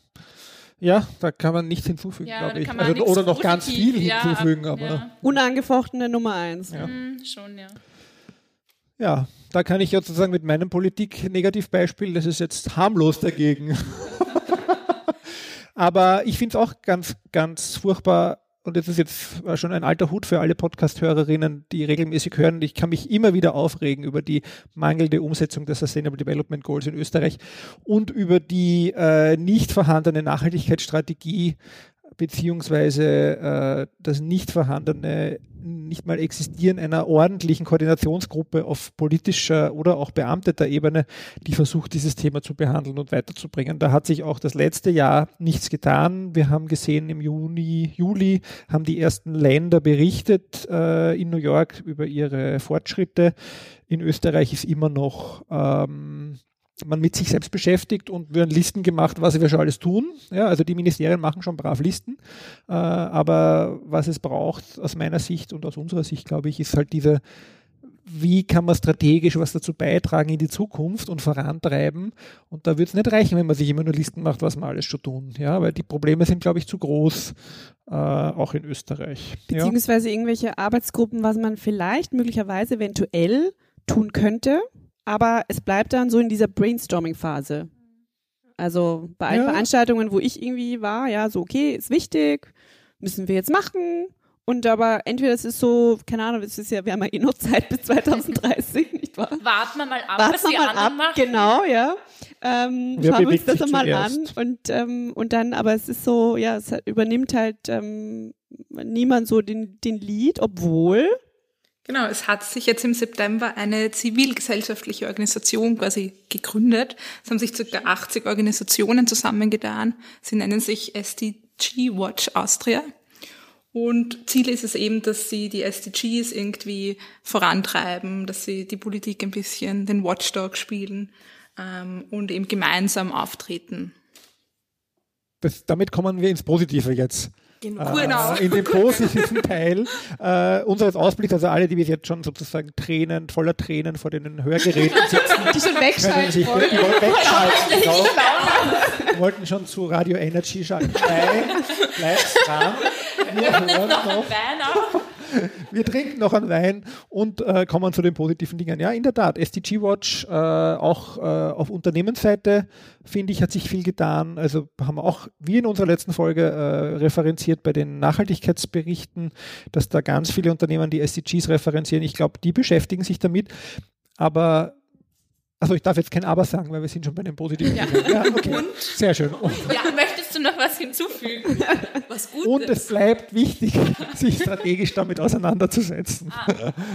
ja da kann man nichts hinzufügen, Ja, glaube ich. Also, oder noch ganz viel ja, hinzufügen, ab- aber ja. Unangefochtene Nummer eins. Ja. Hm, schon, ja. Ja, da kann ich jetzt sozusagen mit meinem Politik-Negativbeispiel, das ist jetzt harmlos dagegen. [LAUGHS] Aber ich finde es auch ganz, ganz furchtbar, und das ist jetzt schon ein alter Hut für alle Podcast-Hörerinnen, die regelmäßig hören. Ich kann mich immer wieder aufregen über die mangelnde Umsetzung der Sustainable Development Goals in Österreich und über die äh, nicht vorhandene Nachhaltigkeitsstrategie beziehungsweise äh, das nicht vorhandene, nicht mal existieren einer ordentlichen Koordinationsgruppe auf politischer oder auch beamteter Ebene, die versucht, dieses Thema zu behandeln und weiterzubringen. Da hat sich auch das letzte Jahr nichts getan. Wir haben gesehen, im Juni, Juli haben die ersten Länder berichtet äh, in New York über ihre Fortschritte. In Österreich ist immer noch ähm, man mit sich selbst beschäftigt und werden Listen gemacht, was wir schon alles tun. Ja, also die Ministerien machen schon brav Listen. Äh, aber was es braucht aus meiner Sicht und aus unserer Sicht, glaube ich, ist halt diese, wie kann man strategisch was dazu beitragen in die Zukunft und vorantreiben. Und da wird es nicht reichen, wenn man sich immer nur Listen macht, was wir alles schon tun. Ja, weil die Probleme sind, glaube ich, zu groß, äh, auch in Österreich. Ja. Beziehungsweise irgendwelche Arbeitsgruppen, was man vielleicht möglicherweise eventuell tun könnte, aber es bleibt dann so in dieser Brainstorming-Phase. Also bei allen Ja. Veranstaltungen, wo ich irgendwie war, ja, so, okay, ist wichtig, müssen wir jetzt machen. Und aber entweder es ist so, keine Ahnung, es ist ja, wir haben ja eh noch Zeit bis 2030, [LAUGHS] nicht wahr? Warten wir mal ab, Warten was wir die mal anderen ab, machen. genau, ja. Ähm, Wer schauen wir uns das einmal an und, ähm, und dann, aber es ist so, ja, es übernimmt halt ähm, niemand so den, den Lead, obwohl Genau, es hat sich jetzt im September eine zivilgesellschaftliche Organisation quasi gegründet. Es haben sich ca. 80 Organisationen zusammengetan. Sie nennen sich SDG Watch Austria. Und Ziel ist es eben, dass sie die SDGs irgendwie vorantreiben, dass sie die Politik ein bisschen den Watchdog spielen ähm, und eben gemeinsam auftreten. Das, damit kommen wir ins Positive jetzt. Genau. Genau. [LAUGHS] In dem positiven Teil äh, unseres Ausblicks, also alle, die bis jetzt schon sozusagen Tränen, voller Tränen vor den Hörgeräten sitzen, [LAUGHS] Die schon wegschalten sich wollen. die wollten wegschalten. [LAUGHS] Genau. wollten schon zu Radio Energy schalten. Nein, bleibt dran. Wir hören noch. [LAUGHS] Wir trinken noch einen Wein und äh, kommen zu den positiven Dingen. Ja, in der Tat, SDG Watch, äh, auch äh, auf Unternehmensseite, finde ich, hat sich viel getan. Also haben wir auch, wie in unserer letzten Folge, äh, referenziert bei den Nachhaltigkeitsberichten, dass da ganz viele Unternehmen die SDGs referenzieren. Ich glaube, die beschäftigen sich damit. Aber also ich darf jetzt kein Aber sagen, weil wir sind schon bei den positiven Ja. Dingen. Ja, okay. Sehr schön. Und, Ja, möchtest du noch was hinzufügen? Was gut und es bleibt wichtig, [LAUGHS] sich strategisch damit auseinanderzusetzen.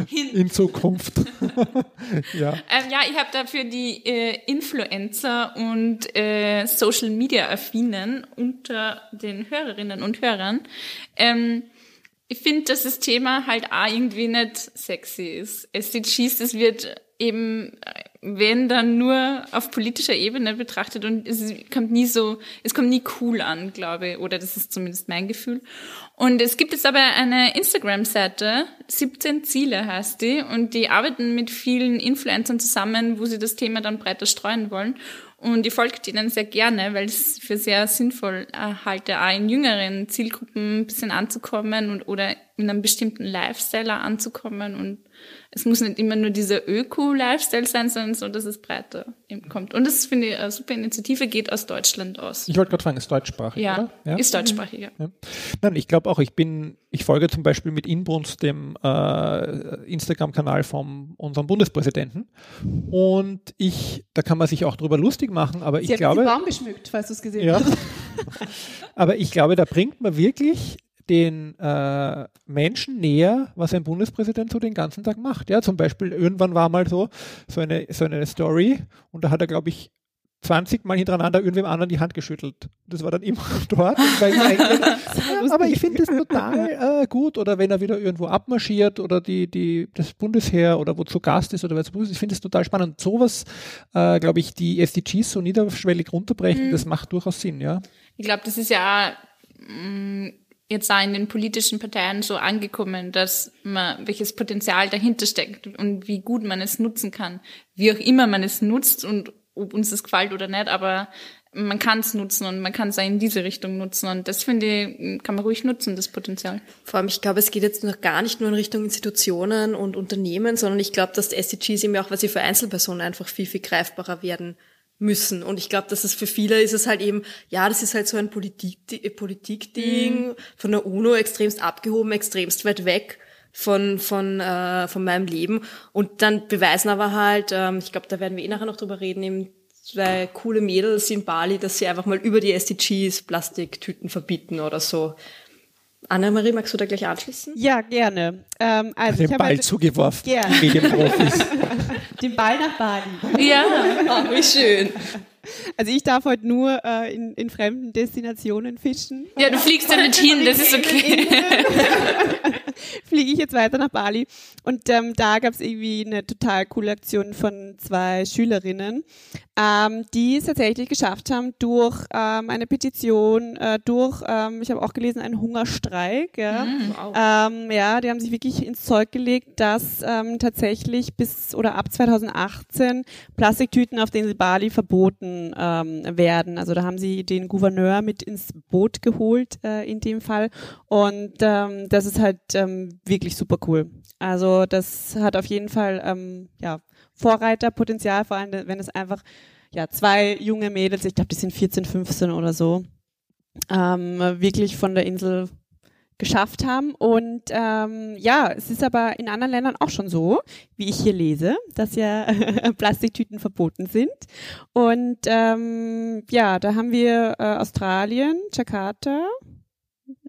Hin. In Zukunft. [LAUGHS] ja. Ähm, ja, ich habe dafür die äh, Influencer und äh, Social Media Affinen unter den Hörerinnen und Hörern. Ähm, ich finde, dass das Thema halt auch irgendwie nicht sexy ist. SDGs, das wird eben, wenn dann nur auf politischer Ebene betrachtet und es kommt nie so, es kommt nie cool an, glaube ich, oder das ist zumindest mein Gefühl. Und es gibt jetzt aber eine Instagram-Seite, 17 Ziele heißt die, und die arbeiten mit vielen Influencern zusammen, wo sie das Thema dann breiter streuen wollen. Und ich folge denen sehr gerne, weil ich es für sehr sinnvoll äh, halte, auch in jüngeren Zielgruppen ein bisschen anzukommen und oder in einem bestimmten Lifestyle anzukommen. Und es muss nicht immer nur dieser Öko-Lifestyle sein, sondern so, dass es breiter eben kommt. Und das finde ich eine super Initiative, geht aus Deutschland aus. Ich wollte gerade fragen, ist deutschsprachig, Ja, oder? ist deutschsprachig, ja. Ja. Nein, ich glaube auch, ich bin, ich folge zum Beispiel mit Inbrunst dem äh, Instagram-Kanal von unserem Bundespräsidenten und ich, da kann man sich auch drüber lustig machen, aber ich Sie haben glaube, den Baum beschmückt, falls du es gesehen ja, hast. [LAUGHS] aber ich glaube, da bringt man wirklich den äh, Menschen näher, was ein Bundespräsident so den ganzen Tag macht. Ja, zum Beispiel irgendwann war mal so so eine so eine Story und da hat er glaube ich 20 Mal hintereinander irgendwem anderen die Hand geschüttelt. Das war dann immer [LAUGHS] dort. [LAUGHS] Aber ich finde das total äh, gut. Oder wenn er wieder irgendwo abmarschiert oder die, die, das Bundesheer oder wo zu Gast ist oder wer zu ist, ich finde das total spannend. Sowas, äh, glaube ich, die SDGs so niederschwellig runterbrechen, das macht durchaus Sinn, ja. Ich glaube, das ist ja mh, jetzt auch in den politischen Parteien so angekommen, dass man, welches Potenzial dahinter steckt und wie gut man es nutzen kann. Wie auch immer man es nutzt und ob uns das gefällt oder nicht, aber man kann es nutzen und man kann es auch in diese Richtung nutzen und das finde ich, kann man ruhig nutzen, das Potenzial. Vor allem, ich glaube, es geht jetzt noch gar nicht nur in Richtung Institutionen und Unternehmen, sondern ich glaube, dass die SDGs eben auch, weil sie für Einzelpersonen einfach viel, viel greifbarer werden müssen. Und ich glaube, dass es für viele ist es halt eben, ja, das ist halt so ein Politik, äh, Politikding, von der UNO extremst abgehoben, extremst weit weg von von äh, von meinem Leben. Und dann beweisen aber halt ähm, ich glaube da werden wir eh nachher noch drüber reden eben zwei coole Mädels in Bali dass sie einfach mal über die SDGs Plastiktüten verbieten oder so Anna-Marie, magst du da gleich anschließen? Ja, gerne. Ähm, also ich Den habe Ball halt zugeworfen. Gern. Medienprofis. [LAUGHS] den Ball nach Bali. Ja, Oh, wie schön. Also ich darf heute nur äh, in, in fremden Destinationen fischen. ja, du fliegst da nicht hin, das ist okay. [LAUGHS] fliege ich jetzt weiter nach Bali. Und ähm, da gab es irgendwie eine total coole Aktion von zwei Schülerinnen, ähm, die es tatsächlich geschafft haben, durch ähm, eine Petition, äh, durch, ähm, ich habe auch gelesen, einen Hungerstreik. Ja. Ähm, ja, die haben sich wirklich ins Zeug gelegt, dass ähm, tatsächlich bis oder ab 2018 Plastiktüten auf den Bali verboten ähm, werden. Also da haben sie den Gouverneur mit ins Boot geholt äh, in dem Fall. Und ähm, das ist halt ähm, wirklich super cool. Also das hat auf jeden Fall ähm, ja, Vorreiterpotenzial, vor allem wenn es einfach ja zwei junge Mädels, ich glaube, die sind 14, 15 oder so, ähm, wirklich von der Insel geschafft haben. Und ähm, ja, es ist aber in anderen Ländern auch schon so, wie ich hier lese, dass ja [LAUGHS] Plastiktüten verboten sind. Und ähm, ja, da haben wir äh, Australien, Jakarta.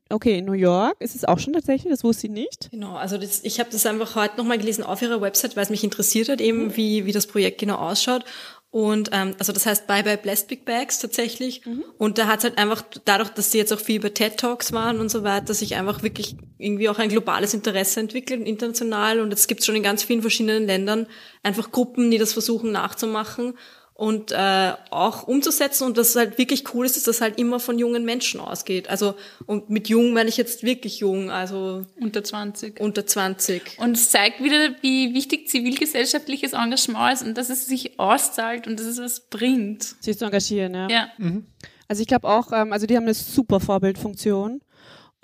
Okay, in New York ist es auch schon tatsächlich, das wusste ich nicht. Genau, also das, ich habe das einfach heute nochmal gelesen auf ihrer Website, weil es mich interessiert hat, eben wie, wie das Projekt genau ausschaut. Und ähm, also das heißt Bye Bye Plastic Bags tatsächlich. Und da hat es halt einfach, dadurch, dass sie jetzt auch viel über TED Talks waren und so weiter, sich einfach wirklich irgendwie auch ein globales Interesse entwickelt, international. Und jetzt gibt es schon in ganz vielen verschiedenen Ländern einfach Gruppen, die das versuchen nachzumachen und äh, auch umzusetzen. Und das halt wirklich cool ist, dass das halt immer von jungen Menschen ausgeht. Also und mit jung meine ich jetzt wirklich jung, also Unter 20. unter 20. Und es zeigt wieder, wie wichtig zivilgesellschaftliches Engagement ist und dass es sich auszahlt und dass es was bringt. sich zu engagieren, ja. Ja. Also ich glaube auch, ähm, also die haben eine super Vorbildfunktion.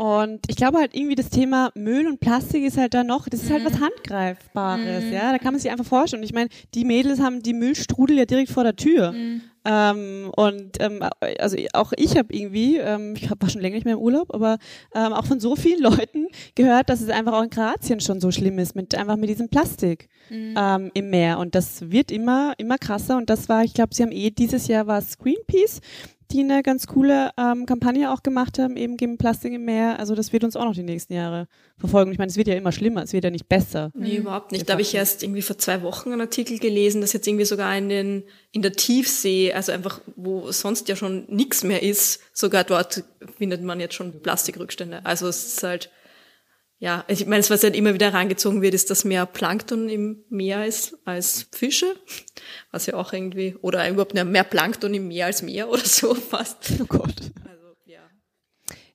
Und ich glaube halt irgendwie das Thema Müll und Plastik ist halt da noch, das ist halt was Handgreifbares, ja. Da kann man sich einfach vorstellen. Und ich meine, die Mädels haben die Müllstrudel ja direkt vor der Tür. Ähm, und ähm, also auch ich habe irgendwie, ähm, ich war schon länger nicht mehr im Urlaub, aber ähm, auch von so vielen [LAUGHS] Leuten gehört, dass es einfach auch in Kroatien schon so schlimm ist, mit einfach mit diesem Plastik ähm, im Meer. Und das wird immer, immer krasser. Und das war, ich glaube, sie haben eh dieses Jahr war es Greenpeace, die eine ganz coole ähm, Kampagne auch gemacht haben, eben gegen Plastik im Meer. Also das wird uns auch noch die nächsten Jahre verfolgen. Ich meine, es wird ja immer schlimmer, es wird ja nicht besser. Nee, überhaupt nicht. Da habe ich erst irgendwie vor zwei Wochen einen Artikel gelesen, dass jetzt irgendwie sogar in den in der Tiefsee, also einfach wo sonst ja schon nichts mehr ist, sogar dort findet man jetzt schon Plastikrückstände. Also es ist halt ja, ich meine, was halt immer wieder herangezogen wird, ist, dass mehr Plankton im Meer ist als Fische, was ja auch irgendwie oder überhaupt mehr Plankton im Meer als Meer oder so fast. [LAUGHS] Oh Gott. Also ja.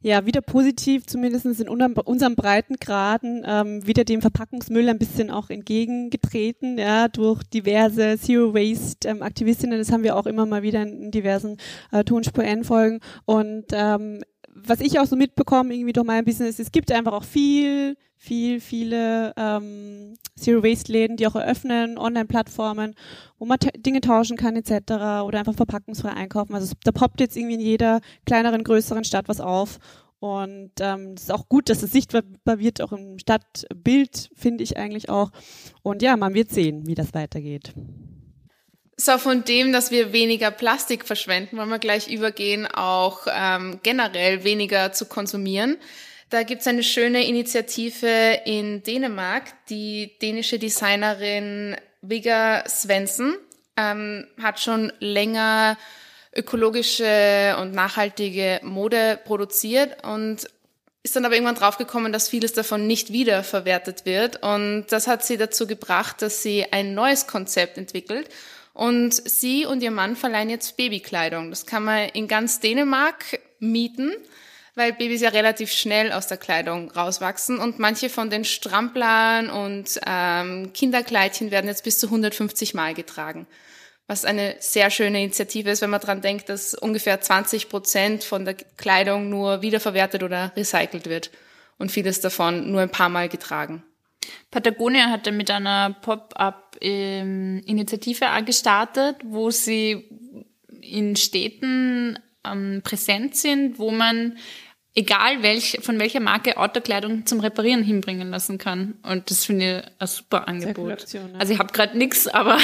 Ja, wieder positiv, zumindest in unserem, unserem Breitengraden, ähm, wieder dem Verpackungsmüll ein bisschen auch entgegengetreten, ja, durch diverse Zero Waste ähm, Aktivistinnen. Das haben wir auch immer mal wieder in diversen äh, Tonspur N-Folgen. Und ähm, was ich auch so mitbekomme, irgendwie durch mein Business, es gibt einfach auch viel, viel, viele ähm, Zero Waste Läden, die auch eröffnen, Online-Plattformen, wo man Dinge tauschen kann etc. oder einfach verpackungsfrei einkaufen. Also da poppt jetzt irgendwie in jeder kleineren, größeren Stadt was auf. Und ähm, es ist auch gut, dass es sichtbar wird, auch im Stadtbild, finde ich eigentlich auch. Und ja, man wird sehen, wie das weitergeht. So, von dem, dass wir weniger Plastik verschwenden, wollen wir gleich übergehen, auch ähm, generell weniger zu konsumieren. Da gibt's eine schöne Initiative in Dänemark. Die dänische Designerin Vigga Svensson ähm, hat schon länger ökologische und nachhaltige Mode produziert und ist dann aber irgendwann draufgekommen, dass vieles davon nicht wiederverwertet wird. Und das hat sie dazu gebracht, dass sie ein neues Konzept entwickelt. Und sie und ihr Mann verleihen jetzt Babykleidung. Das kann man in ganz Dänemark mieten, weil Babys ja relativ schnell aus der Kleidung rauswachsen. Und manche von den Stramplern und ähm, Kinderkleidchen werden jetzt bis zu 150 Mal getragen. Was eine sehr schöne Initiative ist, wenn man dran denkt, dass ungefähr 20 Prozent von der Kleidung nur wiederverwertet oder recycelt wird. Und vieles davon nur ein paar Mal getragen. Patagonia hatte mit einer Pop-up-Initiative gestartet, wo sie in Städten ähm, präsent sind, wo man egal welch, von welcher Marke Autokleidung zum Reparieren hinbringen lassen kann. Und das finde ich ein super Angebot. Aktion. Also ich habe gerade nichts, aber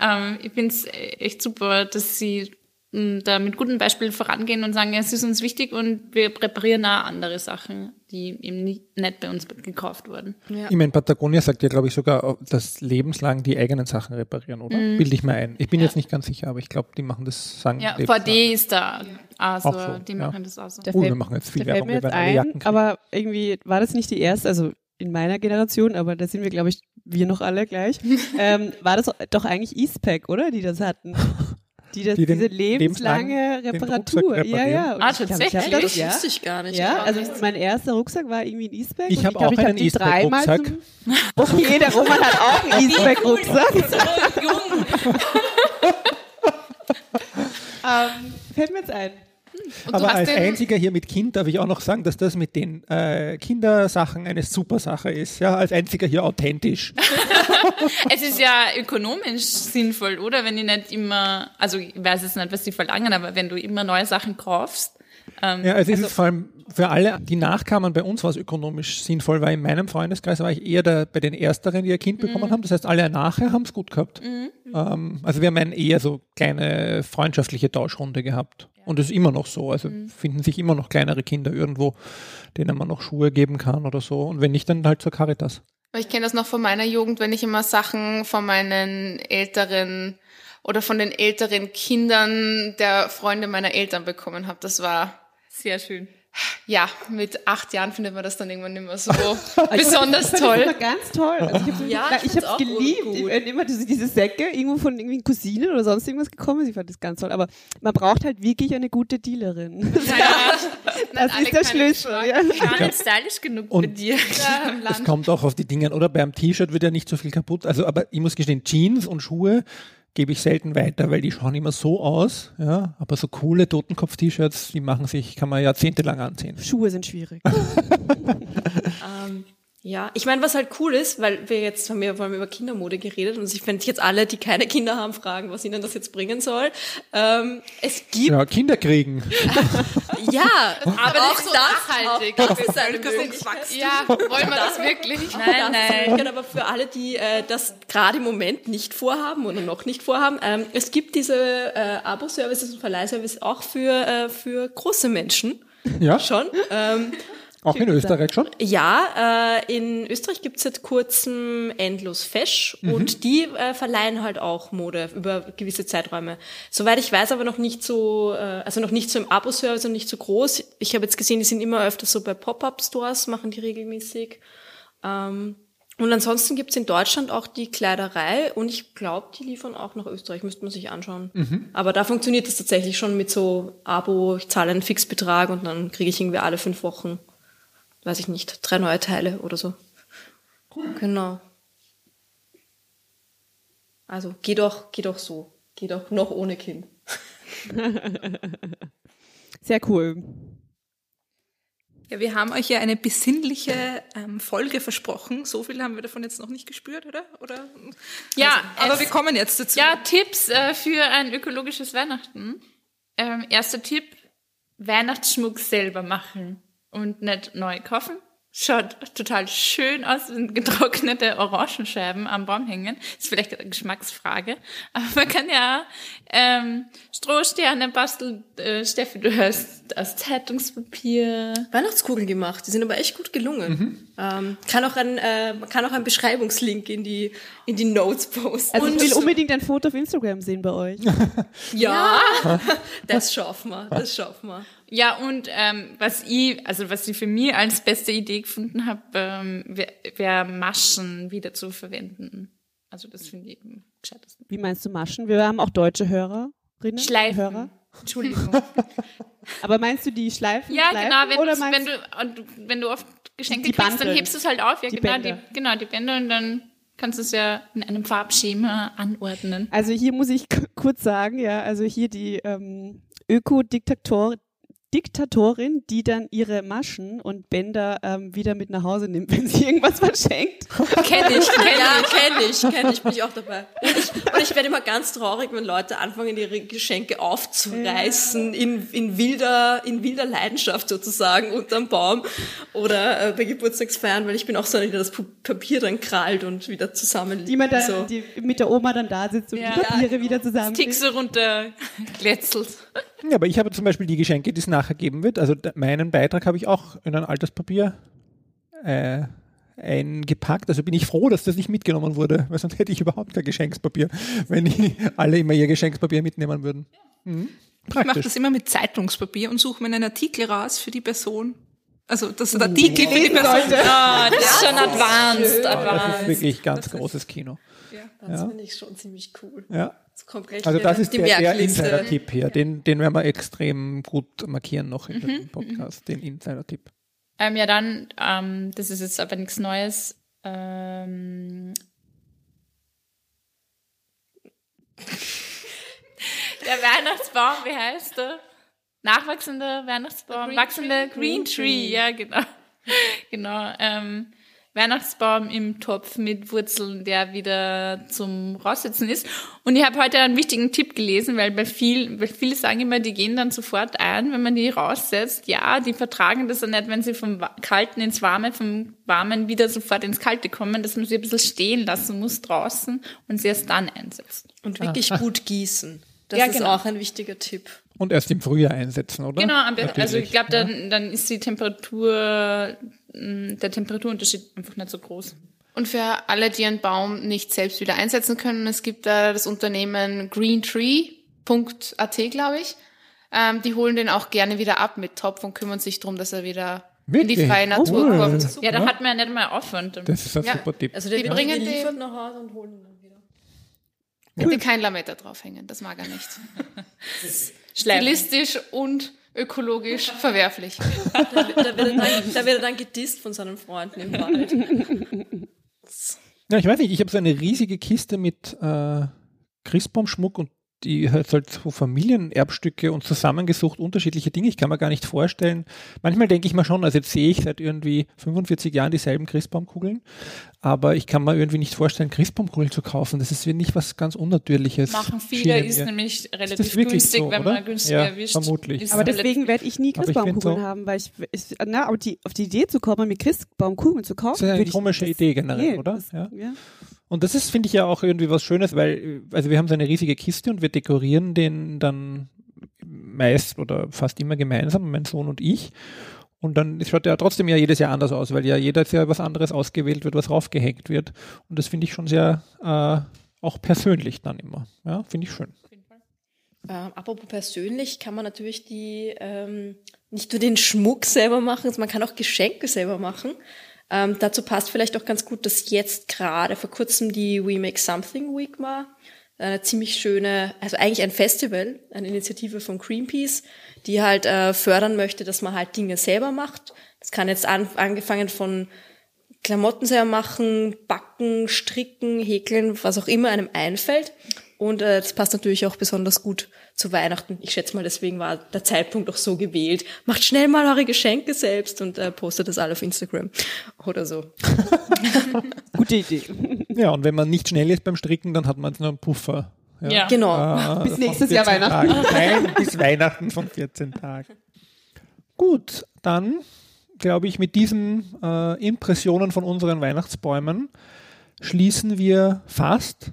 ähm, ich finde es echt super, dass sie da mit gutem Beispiel vorangehen und sagen, ja, es ist uns wichtig und wir präparieren auch andere Sachen, die eben nicht, nicht bei uns gekauft wurden. Ich meine, Patagonia sagt ja, glaube ich, sogar, dass lebenslang die eigenen Sachen reparieren, oder? Bilde ich mir ein. Ich bin jetzt nicht ganz sicher, aber ich glaube, die machen das, sagen Ja, lebenslang. VD ist da. Also, Auch so, die ja. machen das auch so. Da Oh, wir machen jetzt viel da fällt Werbung, mir wir jetzt werden alle ein, Jacken kriegen. aber irgendwie war das nicht die erste, also in meiner Generation, aber da sind wir, glaube ich, wir noch alle gleich, [LAUGHS] ähm, war das doch eigentlich Eastpack, oder? Die das hatten. [LAUGHS] Die, das, Die diese lebenslange Reparatur. Ja, ja. Und Ah, ich glaub, ich tatsächlich? hab Das ja, wusste ich gar nicht. ja, also mein erster Rucksack war irgendwie ein Eastpack. Ich und hab glaub, auch ich einen zum- Okay, der Roman hat auch einen [LAUGHS] Eastpack-Rucksack. [LAUGHS] ähm, fällt mir jetzt ein. Und Aber als einziger hier mit Kind darf ich auch noch sagen, dass das mit den äh, Kindersachen eine super Sache ist. Ja, als einziger hier authentisch. [LAUGHS] Es ist ja ökonomisch sinnvoll, oder? Wenn die nicht immer, also ich weiß jetzt nicht, was die verlangen, aber wenn du immer neue Sachen kaufst, ähm, Ja, also es ist vor allem für alle, die nachkamen, bei uns war es ökonomisch sinnvoll, weil in meinem Freundeskreis war ich eher der, bei den Ersteren, die ihr Kind bekommen haben. Das heißt, alle nachher haben es gut gehabt. Ähm, also wir haben eine eher so kleine freundschaftliche Tauschrunde gehabt. Und es ist immer noch so. Also finden sich immer noch kleinere Kinder irgendwo, denen man noch Schuhe geben kann oder so. Und wenn nicht, dann halt zur Caritas. Ich kenne das noch von meiner Jugend, wenn ich immer Sachen von meinen älteren oder von den älteren Kindern der Freunde meiner Eltern bekommen habe. Das war Sehr schön. Ja, mit acht Jahren findet man das dann irgendwann nicht mehr so [LAUGHS] besonders Das toll. war ganz toll. Also ich habe Ja, ich ich geliebt. Wenn immer diese, diese Säcke irgendwo von irgendwie Cousinen oder sonst irgendwas gekommen ist. Ich fand das ganz toll. Aber man braucht halt wirklich eine gute Dealerin. Ja, [LAUGHS] Das ist der Schlüssel. Ja. Gar nicht stylisch genug bei Und- dir. Es kommt auch auf die Dinge, oder? Beim T-Shirt wird ja nicht so viel kaputt. Also, aber ich muss gestehen, Jeans und Schuhe gebe ich selten weiter, weil die schauen immer so aus, ja. Aber so coole Totenkopf-T-Shirts, die machen sich, kann man jahrzehntelang anziehen. Schuhe sind schwierig. [LAUGHS] Ähm, ja, ich meine, was halt cool ist, weil wir jetzt haben wir, haben über Kindermode geredet und ich, sich jetzt alle, die keine Kinder haben, fragen, was ihnen das jetzt bringen soll. Ähm, es gibt, ja, Ja, Kinder kriegen. [LAUGHS] aber auch das so nachhaltig. Auch, auch ist eine Möglichkeit. Völkerungswachstum. Ja, wollen wir das wirklich? Nein, [LAUGHS] Das nein. Möglichkeit, aber für alle, die äh, das gerade im Moment nicht vorhaben oder noch nicht vorhaben, ähm, es gibt diese äh, Abo-Services und Verleihservices auch für, äh, für große Menschen Ja, schon. Ähm, auch in Österreich schon. Ja, äh, in Österreich gibt's seit kurzem Endlos Fesch und die äh, verleihen halt auch Mode über gewisse Zeiträume. Soweit ich weiß, aber noch nicht so, äh, also noch nicht so im Abo-Service und nicht so groß. Ich habe jetzt gesehen, die sind immer öfter so bei Pop-Up-Stores, machen die regelmäßig. Ähm, und ansonsten gibt's in Deutschland auch die Kleiderei und ich glaube, die liefern auch nach Österreich, müsste man sich anschauen. Aber da funktioniert das tatsächlich schon mit so Abo, ich zahle einen Fixbetrag und dann kriege ich irgendwie alle fünf Wochen weiß ich nicht, drei neue Teile oder so. Genau. Also geh doch, geh doch so. Geh doch noch ohne Kind. [LAUGHS] Sehr cool. Ja, wir haben euch ja eine besinnliche ähm, Folge versprochen. So viel haben wir davon jetzt noch nicht gespürt, oder? oder? Ja, Also, aber wir kommen jetzt dazu. Ja, Tipps äh, für ein ökologisches Weihnachten. Ähm, erster Tipp, Weihnachtsschmuck selber machen und nicht neu kaufen. Schaut total schön aus, wenn getrocknete Orangenscheiben am Baum hängen. Ist vielleicht eine Geschmacksfrage. Aber man kann ja ähm, Strohsterne basteln. Äh, Steffi, du hast aus Zeitungspapier. Weihnachtskugeln gemacht, die sind aber echt gut gelungen. Ähm, kann auch ein, äh, man kann auch einen Beschreibungslink in die, in die Notes posten. Also ich will unbedingt ein Foto auf Instagram sehen bei euch. [LAUGHS] ja, das schaffen wir, das schaffen wir. Ja, und ähm, was ich, also was ich für mich als beste Idee gefunden habe, ähm, wäre wär Maschen wieder zu verwenden. Also das finde ich am gescheitesten. Wie meinst du Maschen? Wir haben auch deutsche Hörerinnen. Schleifen. Hörer. Entschuldigung. [LAUGHS] Aber meinst du die Schleifen? ja, Schleifen, genau, wenn, oder wenn du wenn du oft Geschenke Die kriegst, dann Bandeln. hebst du es halt auf. Ja, Die genau, die, Bänder. genau, die Bänder und dann kannst du es ja in einem Farbschema anordnen. Also hier muss ich kurz sagen, ja, also hier die ähm, Öko-Diktator Diktatorin, die dann ihre Maschen und Bänder ähm, wieder mit nach Hause nimmt, [LAUGHS] wenn sie irgendwas verschenkt. Kenn ich, [LAUGHS] kenn ja, kenn ich, kenn ich, bin ich auch dabei. Und ich, und ich werde immer ganz traurig, wenn Leute anfangen, ihre Geschenke aufzureißen in, in wilder, in wilder Leidenschaft sozusagen unterm Baum oder äh, bei Geburtstagsfeiern, weil ich bin auch so eine, die das Papier dann krallt und wieder zusammenlegt. Die man dann, so. die mit der Oma dann da sitzt und Ja. die Papiere Ja, wieder Tick zusammen. so runter glätzelt. Ja, aber ich habe zum Beispiel die Geschenke, die es nachher geben wird. Also meinen Beitrag habe ich auch in ein altes Papier äh, eingepackt. Also bin ich froh, dass das nicht mitgenommen wurde, weil sonst hätte ich überhaupt kein Geschenkspapier, wenn die alle immer ihr Geschenkspapier mitnehmen würden. Mhm. Ich mache das immer mit Zeitungspapier und suche mir einen Artikel raus für die Person. Also das ist ein Artikel für die Person. Ah, das ist schon advanced, Das advanced. ist wirklich ganz großes Kino. Das Ja. finde ich schon ziemlich cool. Ja. Das Also das ist die der, der. Insider-Tipp hier. Den, den werden wir extrem gut markieren noch in dem Podcast, den Insider-Tipp. Ähm, ja, dann, ähm, das ist jetzt aber nichts Neues. Ähm, [LAUGHS] der Weihnachtsbaum, wie heißt der? Nachwachsender Weihnachtsbaum, wachsender Green Tree, ja, genau. [LAUGHS] genau. Ähm, Weihnachtsbaum im Topf mit Wurzeln, der wieder zum Raussitzen ist. Und ich habe heute einen wichtigen Tipp gelesen, weil bei viel, weil viele sagen immer, die gehen dann sofort ein, wenn man die raussetzt. Ja, die vertragen das ja nicht, wenn sie vom Wa- Kalten ins Warme, vom Warmen wieder sofort ins Kalte kommen, dass man sie ein bisschen stehen lassen muss draußen und sie erst dann einsetzt. Und wirklich gut gießen. Das Ja, ist genau. auch ein wichtiger Tipp. Und erst im Frühjahr einsetzen, oder? Genau, am besten, also ich Natürlich. glaube, dann, dann ist die Temperatur, mh, der Temperaturunterschied einfach nicht so groß. Und für alle, die einen Baum nicht selbst wieder einsetzen können, es gibt da das Unternehmen greentree.at, glaube ich. Ähm, die holen den auch gerne wieder ab mit Topf und kümmern sich darum, dass er wieder in die Wirklich? freie Natur Cool. kommt. Ja, da hat man ja nicht mal Aufwand. Das ist ein Ja. super Tipp. Also die, Die bringen den- nach Hause und holen ihn dann wieder. Bitte kein Lametta draufhängen, das mag er nicht. [LAUGHS] Schleim. Stilistisch und ökologisch verwerflich. Da, da, wird er dann, da wird er dann gedisst von seinen Freunden im Wald. Ja, ich weiß nicht, ich habe so eine riesige Kiste mit äh, Christbaumschmuck und die hat halt so Familienerbstücke und zusammengesucht unterschiedliche Dinge. Ich kann mir gar nicht vorstellen. Manchmal denke ich mir schon, also jetzt sehe ich seit irgendwie 45 Jahren dieselben Christbaumkugeln, aber ich kann mir irgendwie nicht vorstellen, Christbaumkugeln zu kaufen. Das ist nicht was ganz Unnatürliches. Machen viele, ist mir. nämlich relativ wirklich günstig, so, wenn oder? man günstig Ja, erwischt. vermutlich. Ist Aber deswegen werde ich nie Christbaumkugeln so- haben, weil ich, ich na, aber die, auf die Idee zu kommen, mir Christbaumkugeln zu kaufen, Das ist eine würde ich, komische Idee generell, nee, oder? Das, Ja. ja. Und das ist, finde ich ja auch irgendwie was Schönes, weil, äh, also wir haben so eine riesige Kiste und wir dekorieren den dann meist oder fast immer gemeinsam, mein Sohn und ich. Und dann schaut ja trotzdem ja jedes Jahr anders aus, weil ja jedes Jahr was anderes ausgewählt wird, was raufgehängt wird. Und das finde ich schon sehr äh, auch persönlich dann immer. Ja, finde ich schön. Ähm, apropos persönlich kann man natürlich die ähm, nicht nur den Schmuck selber machen, sondern man kann auch Geschenke selber machen. Ähm, dazu passt vielleicht auch ganz gut, dass jetzt gerade vor kurzem die We Make Something Week war. Eine ziemlich schöne, also eigentlich ein Festival, eine Initiative von Greenpeace, die halt äh, fördern möchte, dass man halt Dinge selber macht. Das kann jetzt an, angefangen von Klamotten selber machen, backen, stricken, häkeln, was auch immer einem einfällt. Und äh, das passt natürlich auch besonders gut zu Weihnachten. Ich schätze mal, deswegen war der Zeitpunkt auch so gewählt. Macht schnell mal eure Geschenke selbst und äh, postet das alle auf Instagram oder so. [LAUGHS] Gute Idee. Ja, und wenn man nicht schnell ist beim Stricken, dann hat man jetzt noch einen Puffer. Ja. Genau. Äh, Bis nächstes Jahr 14 Weihnachten. Tagen. Nein, bis Weihnachten von 14 Tagen. Gut, dann glaube ich, mit diesen äh, Impressionen von unseren Weihnachtsbäumen schließen wir fast.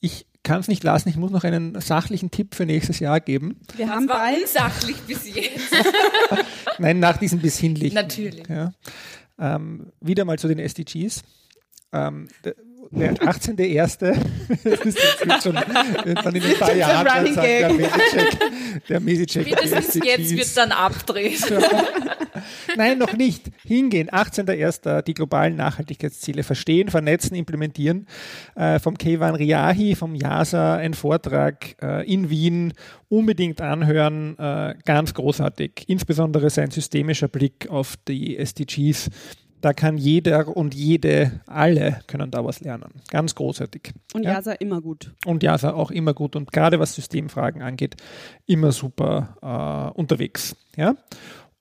Ich kann es nicht lassen, ich muss noch einen sachlichen Tipp für nächstes Jahr geben. Wir haben War bald, unsachlich bis jetzt. [LAUGHS] Nein, nach diesem besinnlichen. Natürlich. Ja. Ähm, wieder mal zu den SDGs. Ähm, der, der 18.1. [LAUGHS] das ist jetzt schon irgendwann in ein paar Jahren sagt der Gag. Mesicek, der Spätestens jetzt SDGs. wird dann abdrehen. [LAUGHS] Nein, noch nicht. Hingehen. 18.01. die globalen Nachhaltigkeitsziele verstehen, vernetzen, implementieren. Äh, vom Kevan Riahi, vom JASA, ein Vortrag äh, in Wien. Unbedingt anhören. Äh, ganz großartig. Insbesondere sein systemischer Blick auf die SDGs. Da kann jeder und jede, alle können da was lernen. Ganz großartig. und Ja. Jasa immer gut. Und JASA auch immer gut und gerade was Systemfragen angeht, immer super äh, unterwegs. Ja?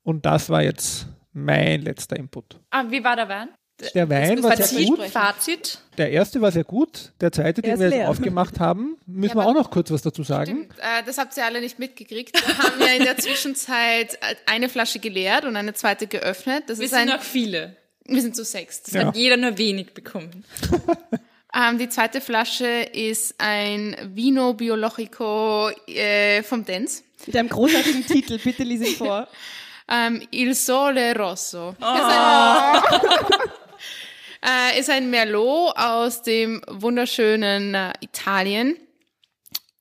Und das war jetzt mein letzter Input. Ah, wie war der Wein? Der Wein war sehr Fazit, gut. Fazit. Der erste war sehr gut. Der zweite, den wir jetzt leer. aufgemacht haben, müssen Ja, wir auch noch kurz was dazu sagen. Äh, das habt ihr alle nicht mitgekriegt. Wir haben ja in der Zwischenzeit eine Flasche geleert und eine zweite geöffnet. Das Wir ist sind ein, noch viele. Wir sind zu sechs. Das Ja. Hat jeder nur wenig bekommen. [LAUGHS] Ähm, die zweite Flasche ist ein Vino Biologico äh, vom Dens. Mit einem großartigen Titel, bitte lies ihn vor. [LAUGHS] Ähm, Il Sole Rosso. Ist, ein, [LAUGHS] äh, ist ein Merlot aus dem wunderschönen äh, Italien.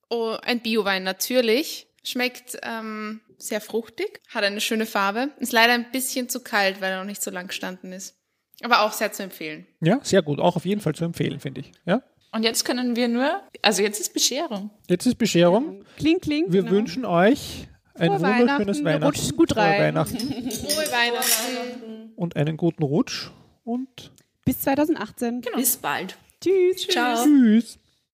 Oh, ein Biowein natürlich. Schmeckt ähm, sehr fruchtig, hat eine schöne Farbe. Ist leider ein bisschen zu kalt, weil er noch nicht so lang gestanden ist. Aber auch sehr zu empfehlen. Ja, sehr gut. Auch auf jeden Fall zu empfehlen, finde ich. Ja? Und jetzt können wir nur, also jetzt ist Bescherung. Jetzt ist Bescherung. Kling, kling. Wir genau. wünschen euch ein Frohe wunderschönes Weihnachten, rutscht gut frohe rein. Weihnachten Frohe Weihnachten. und einen guten Rutsch und Bis 2018. Bis bald. Tschüss. Ciao. tschüss.